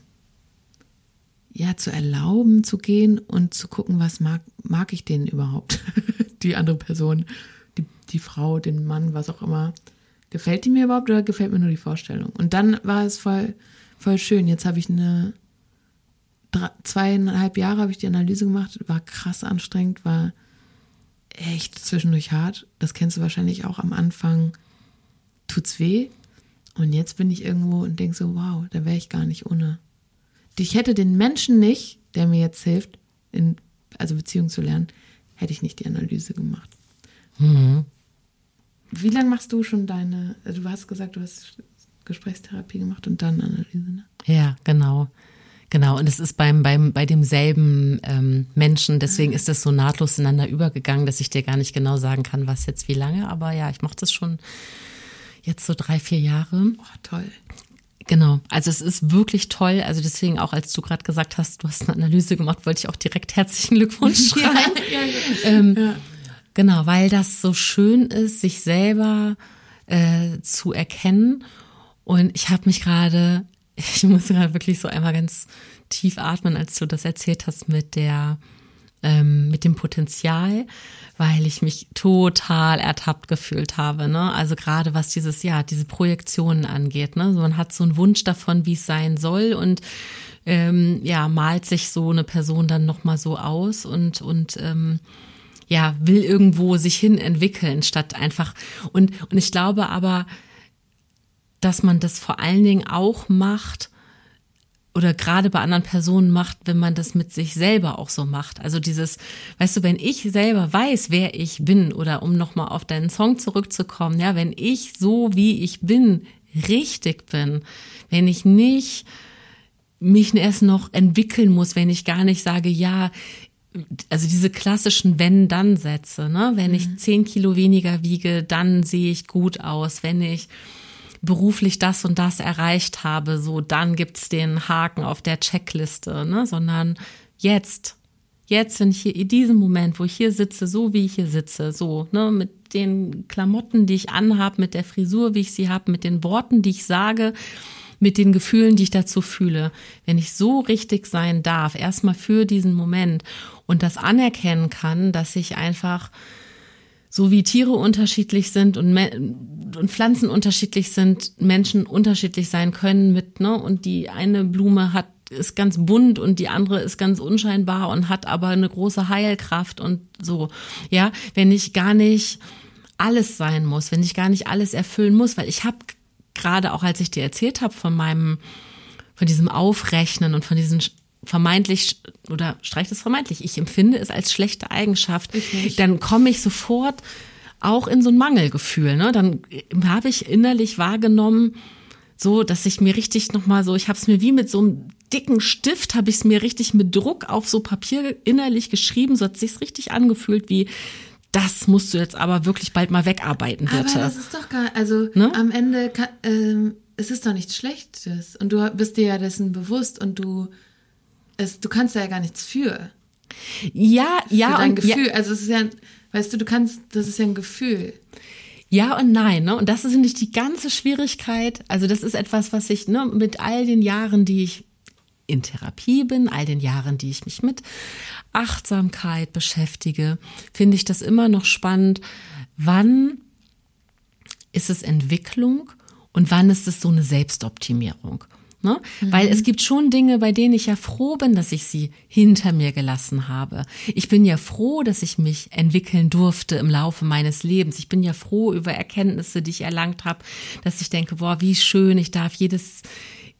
Speaker 1: ja zu erlauben zu gehen und zu gucken, was mag, mag ich denen überhaupt, *laughs* die andere Person, die, die Frau, den Mann, was auch immer. Gefällt die mir überhaupt oder gefällt mir nur die Vorstellung? Und dann war es voll, voll schön. Jetzt habe ich eine drei, zweieinhalb Jahre habe ich die Analyse gemacht, war krass anstrengend, war echt zwischendurch hart. Das kennst du wahrscheinlich auch am Anfang. Tut's weh. Und jetzt bin ich irgendwo und denke so, wow, da wäre ich gar nicht ohne. Ich hätte den Menschen nicht, der mir jetzt hilft, in, also Beziehung zu lernen, hätte ich nicht die Analyse gemacht. Mhm. Wie lange machst du schon deine, also du hast gesagt, du hast Gesprächstherapie gemacht und dann Analyse, ne?
Speaker 2: Ja, genau. Genau, und es ist beim, beim, bei demselben ähm, Menschen, deswegen ist das so nahtlos ineinander übergegangen, dass ich dir gar nicht genau sagen kann, was jetzt wie lange, aber ja, ich mache das schon jetzt so drei, vier Jahre.
Speaker 1: Oh, toll.
Speaker 2: Genau, also es ist wirklich toll. Also deswegen auch, als du gerade gesagt hast, du hast eine Analyse gemacht, wollte ich auch direkt herzlichen Glückwunsch *laughs* schreiben. ja, ja, ähm, ja. Genau, weil das so schön ist, sich selber äh, zu erkennen. Und ich habe mich gerade *laughs* ich muss gerade wirklich so einmal ganz tief atmen, als du das erzählt hast mit der, ähm, mit dem Potenzial, weil ich mich total ertappt gefühlt habe. Ne? Also gerade was dieses, ja, diese Projektionen angeht. Ne? Also man hat so einen Wunsch davon, wie es sein soll und ähm, ja, malt sich so eine Person dann nochmal so aus und, und ähm, ja, will irgendwo sich hin entwickeln, statt einfach und, und ich glaube aber, dass man das vor allen Dingen auch macht oder gerade bei anderen Personen macht, wenn man das mit sich selber auch so macht. Also dieses, weißt du, wenn ich selber weiß, wer ich bin oder um nochmal auf deinen Song zurückzukommen, ja, wenn ich so wie ich bin, richtig bin, wenn ich nicht mich erst noch entwickeln muss, wenn ich gar nicht sage, ja, also diese klassischen Wenn-Dann-Sätze, ne? Wenn mhm. ich zehn Kilo weniger wiege, dann sehe ich gut aus. Wenn ich beruflich das und das erreicht habe, so dann gibt's den Haken auf der Checkliste, ne? Sondern jetzt, jetzt, wenn ich hier in diesem Moment, wo ich hier sitze, so wie ich hier sitze, so, ne, mit den Klamotten, die ich anhab, mit der Frisur, wie ich sie habe, mit den Worten, die ich sage, mit den Gefühlen, die ich dazu fühle, wenn ich so richtig sein darf, erstmal für diesen Moment und das anerkennen kann, dass ich einfach so wie Tiere unterschiedlich sind und, und Pflanzen unterschiedlich sind, Menschen unterschiedlich sein können mit, ne, und die eine Blume hat ist ganz bunt und die andere ist ganz unscheinbar und hat aber eine große Heilkraft und so. Ja, wenn ich gar nicht alles sein muss, wenn ich gar nicht alles erfüllen muss, weil ich habe gerade auch als ich dir erzählt habe von meinem, von diesem Aufrechnen und von diesen vermeintlich oder streicht es vermeintlich, ich empfinde es als schlechte Eigenschaft, dann komme ich sofort auch in so ein Mangelgefühl. Ne? Dann habe ich innerlich wahrgenommen, so, dass ich mir richtig nochmal so, ich habe es mir wie mit so einem dicken Stift, habe ich es mir richtig mit Druck auf so Papier innerlich geschrieben, so hat sich's richtig angefühlt wie das musst du jetzt aber wirklich bald mal wegarbeiten, bitte.
Speaker 1: Aber das ist doch gar, also ne? am Ende, kann, ähm, es ist doch nichts Schlechtes und du bist dir ja dessen bewusst und du, es, du kannst ja gar nichts für.
Speaker 2: Ja,
Speaker 1: für
Speaker 2: ja.
Speaker 1: Dein und, Gefühl, ja. also es ist ja, weißt du, du kannst, das ist ja ein Gefühl.
Speaker 2: Ja und nein, ne? Und das ist nicht die ganze Schwierigkeit. Also das ist etwas, was ich ne, mit all den Jahren, die ich in Therapie bin, all den Jahren, die ich mich mit Achtsamkeit beschäftige, finde ich das immer noch spannend. Wann ist es Entwicklung und wann ist es so eine Selbstoptimierung? Ne? Mhm. Weil es gibt schon Dinge, bei denen ich ja froh bin, dass ich sie hinter mir gelassen habe. Ich bin ja froh, dass ich mich entwickeln durfte im Laufe meines Lebens. Ich bin ja froh über Erkenntnisse, die ich erlangt habe, dass ich denke, boah, wie schön, ich darf jedes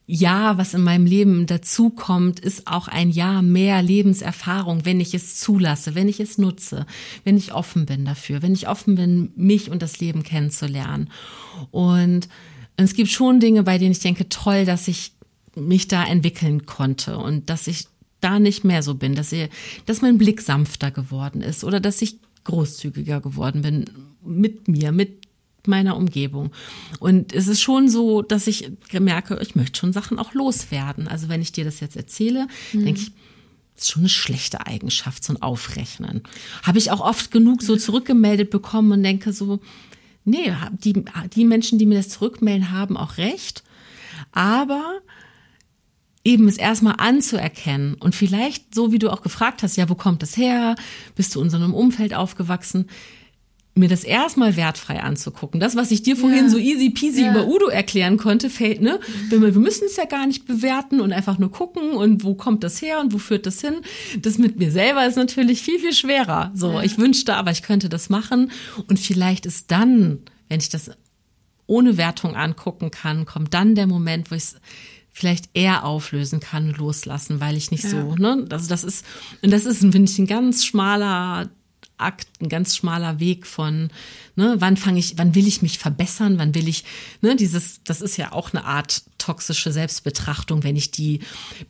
Speaker 2: Jahr, was in meinem Leben dazukommt, ist auch ein Jahr mehr Lebenserfahrung, wenn ich es zulasse, wenn ich es nutze, wenn ich offen bin dafür, wenn ich offen bin, mich und das Leben kennenzulernen. Und es gibt schon Dinge, bei denen ich denke, toll, dass ich mich da entwickeln konnte und dass ich da nicht mehr so bin, dass, ich, dass mein Blick sanfter geworden ist oder dass ich großzügiger geworden bin mit mir, mit meiner Umgebung. Und es ist schon so, dass ich merke, ich möchte schon Sachen auch loswerden. Also wenn ich dir das jetzt erzähle, mhm. denke ich, das ist schon eine schlechte Eigenschaft, so ein Aufrechnen. Habe ich auch oft genug so zurückgemeldet bekommen und denke so, nee, die, die Menschen, die mir das zurückmelden, haben auch recht. Aber eben es erstmal anzuerkennen und vielleicht so wie du auch gefragt hast, ja, wo kommt das her? Bist du in so einem Umfeld aufgewachsen? mir das erstmal wertfrei anzugucken. Das, was ich dir vorhin ja. so easy peasy ja. über Udo erklären konnte, fällt, ne? Wir, wir müssen es ja gar nicht bewerten und einfach nur gucken und wo kommt das her und wo führt das hin. Das mit mir selber ist natürlich viel, viel schwerer. So, ja. ich wünschte aber, ich könnte das machen und vielleicht ist dann, wenn ich das ohne Wertung angucken kann, kommt dann der Moment, wo ich es vielleicht eher auflösen kann loslassen, weil ich nicht so, ne? Also das ist, und das ist, finde ich, ein ganz schmaler Akt, ein ganz schmaler Weg von, ne, wann fange ich, wann will ich mich verbessern, wann will ich, ne, dieses, das ist ja auch eine Art toxische Selbstbetrachtung, wenn ich die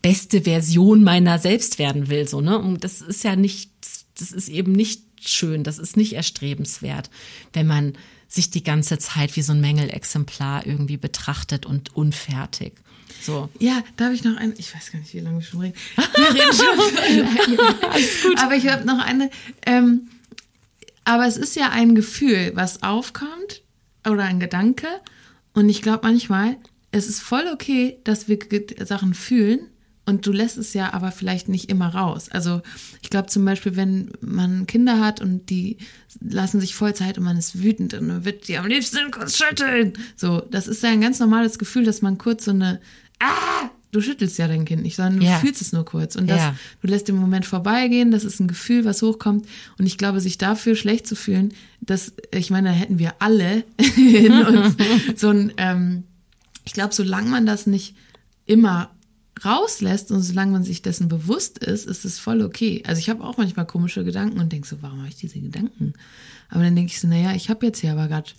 Speaker 2: beste Version meiner selbst werden will, so, ne, und das ist ja nicht, das ist eben nicht schön, das ist nicht erstrebenswert, wenn man sich die ganze Zeit wie so ein Mängelexemplar irgendwie betrachtet und unfertig. So.
Speaker 1: Ja, da habe ich noch eine, ich weiß gar nicht, wie lange wir schon reden. *laughs* Wir reden schon. alles gut. Aber ich habe noch eine, ähm, aber es ist ja ein Gefühl, was aufkommt oder ein Gedanke. Und ich glaube manchmal, es ist voll okay, dass wir Sachen fühlen. Und du lässt es ja aber vielleicht nicht immer raus. Also ich glaube zum Beispiel, wenn man Kinder hat und die lassen sich voll Zeit und man ist wütend und man wird die am liebsten kurz schütteln. So, das ist ja ein ganz normales Gefühl, dass man kurz so eine Ah! du schüttelst ja dein Kind nicht, sondern du ja. fühlst es nur kurz. Und das, ja. du lässt den Moment vorbeigehen, das ist ein Gefühl, was hochkommt. Und ich glaube, sich dafür schlecht zu fühlen, das, ich meine, da hätten wir alle *laughs* in uns *laughs* so ein, ähm, ich glaube, solange man das nicht immer rauslässt und solange man sich dessen bewusst ist, ist es voll okay. Also ich habe auch manchmal komische Gedanken und denke so, warum habe ich diese Gedanken? Aber dann denke ich so, naja, ich habe jetzt hier aber gerade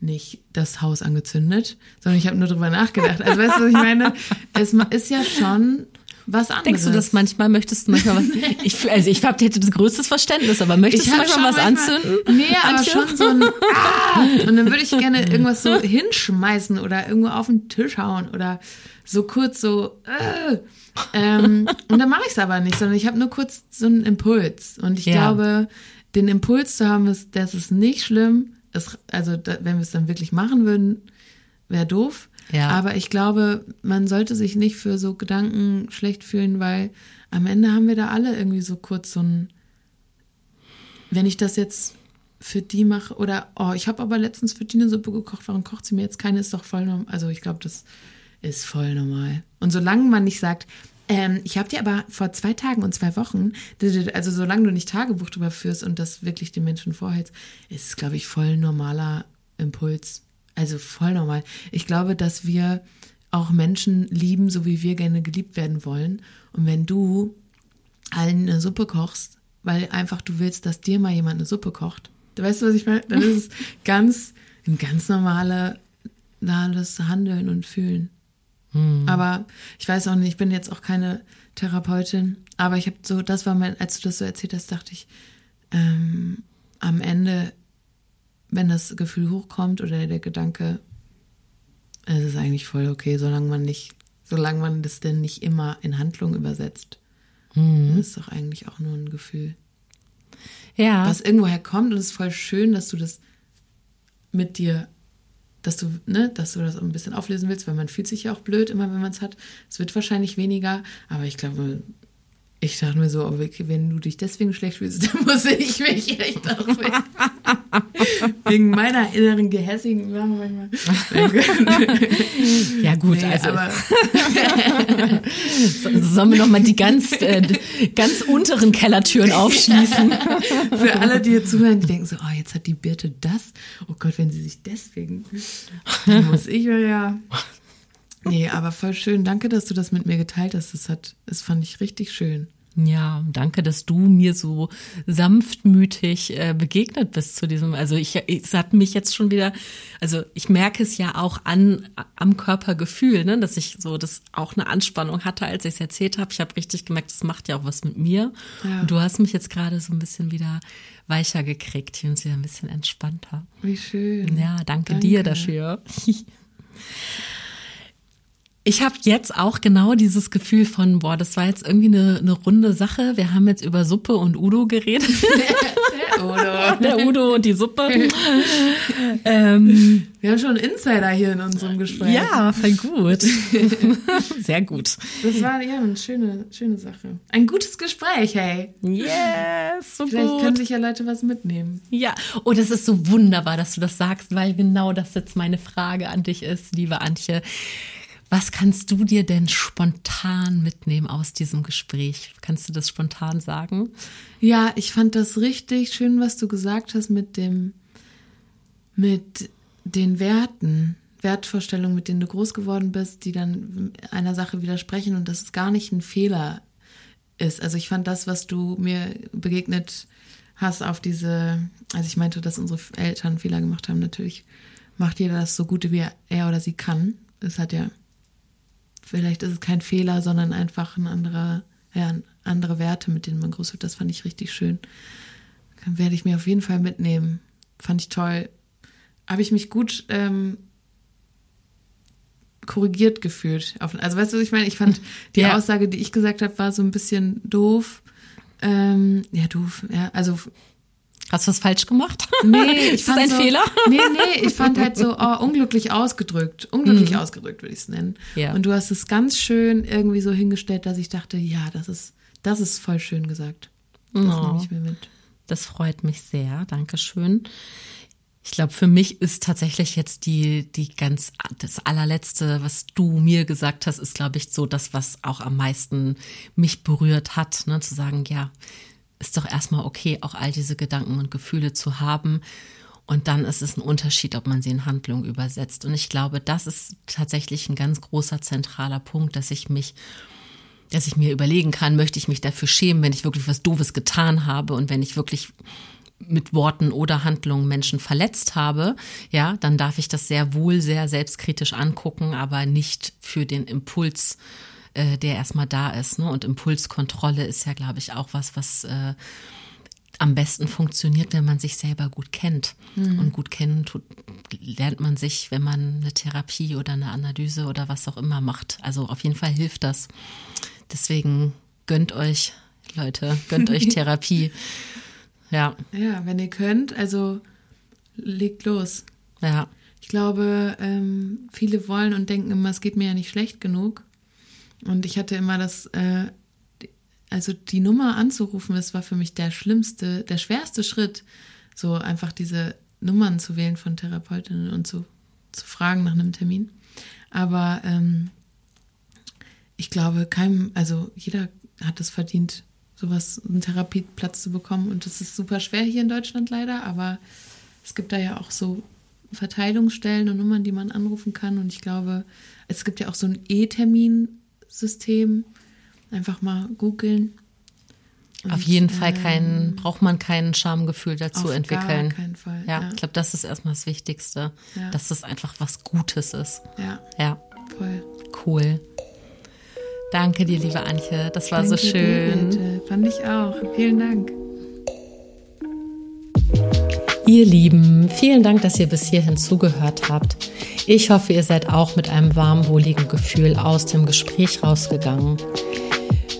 Speaker 1: nicht das Haus angezündet, sondern ich habe nur drüber nachgedacht. Also weißt du, was ich meine? Es ist ja schon was anderes.
Speaker 2: Denkst du das manchmal? Möchtest du manchmal was? *laughs* Ich, also ich hab, hätte das größte Verständnis, aber möchtest
Speaker 1: Ich
Speaker 2: du manchmal was
Speaker 1: manchmal-
Speaker 2: anzünden?
Speaker 1: Nee, aber
Speaker 2: Antje?
Speaker 1: schon so ein ah! Und dann würde ich gerne irgendwas so hinschmeißen oder irgendwo auf den Tisch hauen oder so kurz so äh. ähm, und dann mache ich es aber nicht, sondern ich habe nur kurz so einen Impuls. Und ich
Speaker 2: Ja.
Speaker 1: glaube, den Impuls zu haben, ist, das ist nicht schlimm. Es, also da, wenn wir es dann wirklich machen würden, wäre doof.
Speaker 2: Ja.
Speaker 1: Aber ich glaube, man sollte sich nicht für so Gedanken schlecht fühlen, weil am Ende haben wir da alle irgendwie so kurz so ein wenn ich das jetzt für die mache oder oh, ich habe aber letztens für die eine Suppe gekocht, warum kocht sie mir jetzt keine? Ist doch voll normal. Also ich glaube, das ist voll normal. Und solange man nicht sagt, ähm, ich habe dir aber vor zwei Tagen und zwei Wochen, also solange du nicht Tagebuch drüber führst und das wirklich den Menschen vorhältst, ist es, glaube ich, voll normaler Impuls. Also voll normal. Ich glaube, dass wir auch Menschen lieben, so wie wir gerne geliebt werden wollen. Und wenn du allen eine Suppe kochst, weil einfach du willst, dass dir mal jemand eine Suppe kocht. Weißt du, was ich meine? Dann ist es *laughs* ganz, ein ganz normale, normales Handeln und Fühlen. Aber ich weiß auch nicht, ich bin jetzt auch keine Therapeutin, aber ich habe so, das war mein, als du das so erzählt hast, dachte ich, ähm, am Ende, wenn das Gefühl hochkommt oder der Gedanke, es ist eigentlich voll okay, solange man nicht, solange man das denn nicht immer in Handlung übersetzt. Das ist doch eigentlich auch nur ein Gefühl,
Speaker 2: Ja.
Speaker 1: was irgendwoher kommt und es ist voll schön, dass du das mit dir, dass du, ne, dass du das ein bisschen auflösen willst, weil man fühlt sich ja auch blöd immer, wenn man es hat. Es wird wahrscheinlich weniger, aber ich glaube, ich dachte mir so, okay, wenn du dich deswegen schlecht fühlst, *laughs* dann muss ich mich echt auch weg. *laughs* Wegen meiner inneren gehässigen manchmal. *laughs*
Speaker 2: ja gut,
Speaker 1: Nee,
Speaker 2: also
Speaker 1: aber
Speaker 2: sollen wir noch mal die ganz, äh, ganz unteren Kellertüren aufschließen?
Speaker 1: Für alle, die jetzt zuhören, die denken so, oh, jetzt hat die Birte das. Oh Gott, wenn sie sich deswegen, dann muss ich ja. Nee, aber voll schön. Danke, dass du das mit mir geteilt hast. Das hat, das fand ich richtig schön.
Speaker 2: Ja, danke, dass du mir so sanftmütig äh, begegnet bist zu diesem. Also ich, es hat mich jetzt schon wieder, also ich merke es ja auch an am Körpergefühl, ne, dass ich so das auch eine Anspannung hatte, als ich es erzählt habe. Ich habe richtig gemerkt, das macht ja auch was mit mir.
Speaker 1: Ja.
Speaker 2: Und du hast mich jetzt gerade so ein bisschen wieder weicher gekriegt und wieder ein bisschen entspannter.
Speaker 1: Wie schön.
Speaker 2: Ja, danke,
Speaker 1: Danke.
Speaker 2: dir dafür. *laughs* Ich habe jetzt auch genau dieses Gefühl von, boah, das war jetzt irgendwie eine, eine runde Sache. Wir haben jetzt über Suppe und Udo geredet. *laughs*
Speaker 1: Oder? *laughs*
Speaker 2: Der Udo und die Suppe. *laughs* ähm,
Speaker 1: Wir haben schon Insider hier in unserem Gespräch.
Speaker 2: ja, voll gut. Sehr gut.
Speaker 1: Das war ja eine schöne, schöne Sache. Ein gutes Gespräch, hey.
Speaker 2: Yes, so
Speaker 1: Vielleicht
Speaker 2: gut.
Speaker 1: können sich ja Leute was mitnehmen.
Speaker 2: Ja, oh, das ist so wunderbar, dass du das sagst, weil genau das jetzt meine Frage an dich ist, liebe Antje. Was kannst du dir denn spontan mitnehmen aus diesem Gespräch? Kannst du das spontan sagen?
Speaker 1: Ja, ich fand das richtig schön, was du gesagt hast mit dem, mit den Werten, Wertvorstellungen, mit denen du groß geworden bist, die dann einer Sache widersprechen und dass es gar nicht ein Fehler ist. Also ich fand das, was du mir begegnet hast auf diese, also ich meinte, dass unsere Eltern Fehler gemacht haben, natürlich macht jeder das so gut, wie er- er oder sie kann. Es hat ja, vielleicht ist es kein Fehler, sondern einfach ein anderer, ja, andere Werte, mit denen man groß wird. Das fand ich richtig schön. Dann werde ich mir auf jeden Fall mitnehmen. Fand ich toll. Habe ich mich gut ähm, korrigiert gefühlt. Also weißt du, was ich meine? Ich fand *laughs* die
Speaker 2: Ja.
Speaker 1: Aussage, die ich gesagt habe, war so ein bisschen doof. Ähm, ja, doof. Ja, also
Speaker 2: Hast du was falsch gemacht?
Speaker 1: Nee, ich *laughs*
Speaker 2: ist das ein
Speaker 1: so,
Speaker 2: Fehler?
Speaker 1: Nee, nee, ich fand halt so oh, unglücklich ausgedrückt. Unglücklich ausgedrückt würde ich es nennen.
Speaker 2: Mhm. Ja.
Speaker 1: Und du hast es ganz schön irgendwie so hingestellt, dass ich dachte, ja, das ist, das ist voll schön gesagt. Das
Speaker 2: Oh.
Speaker 1: nehme ich mir mit.
Speaker 2: Das freut mich sehr. Dankeschön. Ich glaube, für mich ist tatsächlich jetzt die, die ganz, das allerletzte, was du mir gesagt hast, ist, glaube ich, so das, was auch am meisten mich berührt hat, ne? zu sagen, ja, ist doch erstmal okay, auch all diese Gedanken und Gefühle zu haben. Und dann ist es ein Unterschied, ob man sie in Handlung übersetzt. Und ich glaube, das ist tatsächlich ein ganz großer zentraler Punkt, dass ich mich dass ich mir überlegen kann, möchte ich mich dafür schämen, wenn ich wirklich was Doofes getan habe und wenn ich wirklich mit Worten oder Handlungen Menschen verletzt habe, ja, dann darf ich das sehr wohl sehr selbstkritisch angucken, aber nicht für den Impuls äh, der erstmal da ist. Ne? Und Impulskontrolle ist ja, glaube ich, auch was, was äh, am besten funktioniert, wenn man sich selber gut kennt. Mhm. Und gut kennen tut, lernt man sich, wenn man eine Therapie oder eine Analyse oder was auch immer macht. Also auf jeden Fall hilft das. Deswegen gönnt euch, Leute, gönnt euch *laughs* Therapie. Ja.
Speaker 1: Ja, wenn ihr könnt, also legt los.
Speaker 2: Ja.
Speaker 1: Ich glaube, ähm, viele wollen und denken immer, es geht mir ja nicht schlecht genug. Und ich hatte immer das, äh, also die Nummer anzurufen, das war für mich der schlimmste, der schwerste Schritt, so einfach diese Nummern zu wählen von Therapeutinnen und zu, zu fragen nach einem Termin. Aber ähm, ich glaube, keinem, also jeder hat es verdient, sowas, einen Therapieplatz zu bekommen. Und das ist super schwer hier in Deutschland leider, aber es gibt da ja auch so Verteilungsstellen und Nummern, die man anrufen kann. Und ich glaube, es gibt ja auch so ein E-Termin-System. Einfach mal googeln.
Speaker 2: Auf jeden Fall kein, ähm, braucht man kein Schamgefühl dazu
Speaker 1: auf
Speaker 2: entwickeln.
Speaker 1: Gar keinen Fall.
Speaker 2: Ja, ja. ich glaube, das ist erstmal das Wichtigste, ja. dass das einfach was Gutes ist.
Speaker 1: Ja.
Speaker 2: Ja.
Speaker 1: Voll.
Speaker 2: Cool. Danke dir, liebe Antje. Das war Danke so schön.
Speaker 1: Dir, Fand ich auch. Vielen Dank.
Speaker 2: Ihr Lieben, vielen Dank, dass ihr bis hierhin zugehört habt. Ich hoffe, ihr seid auch mit einem warm, wohligen Gefühl aus dem Gespräch rausgegangen.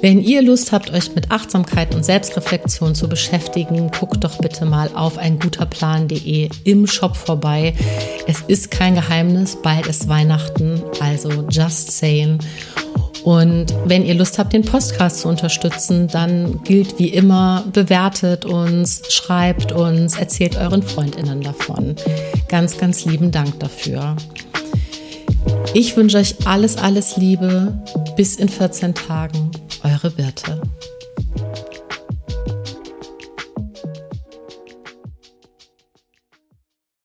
Speaker 2: Wenn ihr Lust habt, euch mit Achtsamkeit und Selbstreflexion zu beschäftigen, guckt doch bitte mal auf einguterplan.de im Shop vorbei. Es ist kein Geheimnis, bald ist Weihnachten, also just saying. Und wenn ihr Lust habt, den Podcast zu unterstützen, dann gilt wie immer, bewertet uns, schreibt uns, erzählt euren Freundinnen davon. Ganz, ganz lieben Dank dafür. Ich wünsche euch alles, alles Liebe. Bis in 14 Tagen. Eure Birte.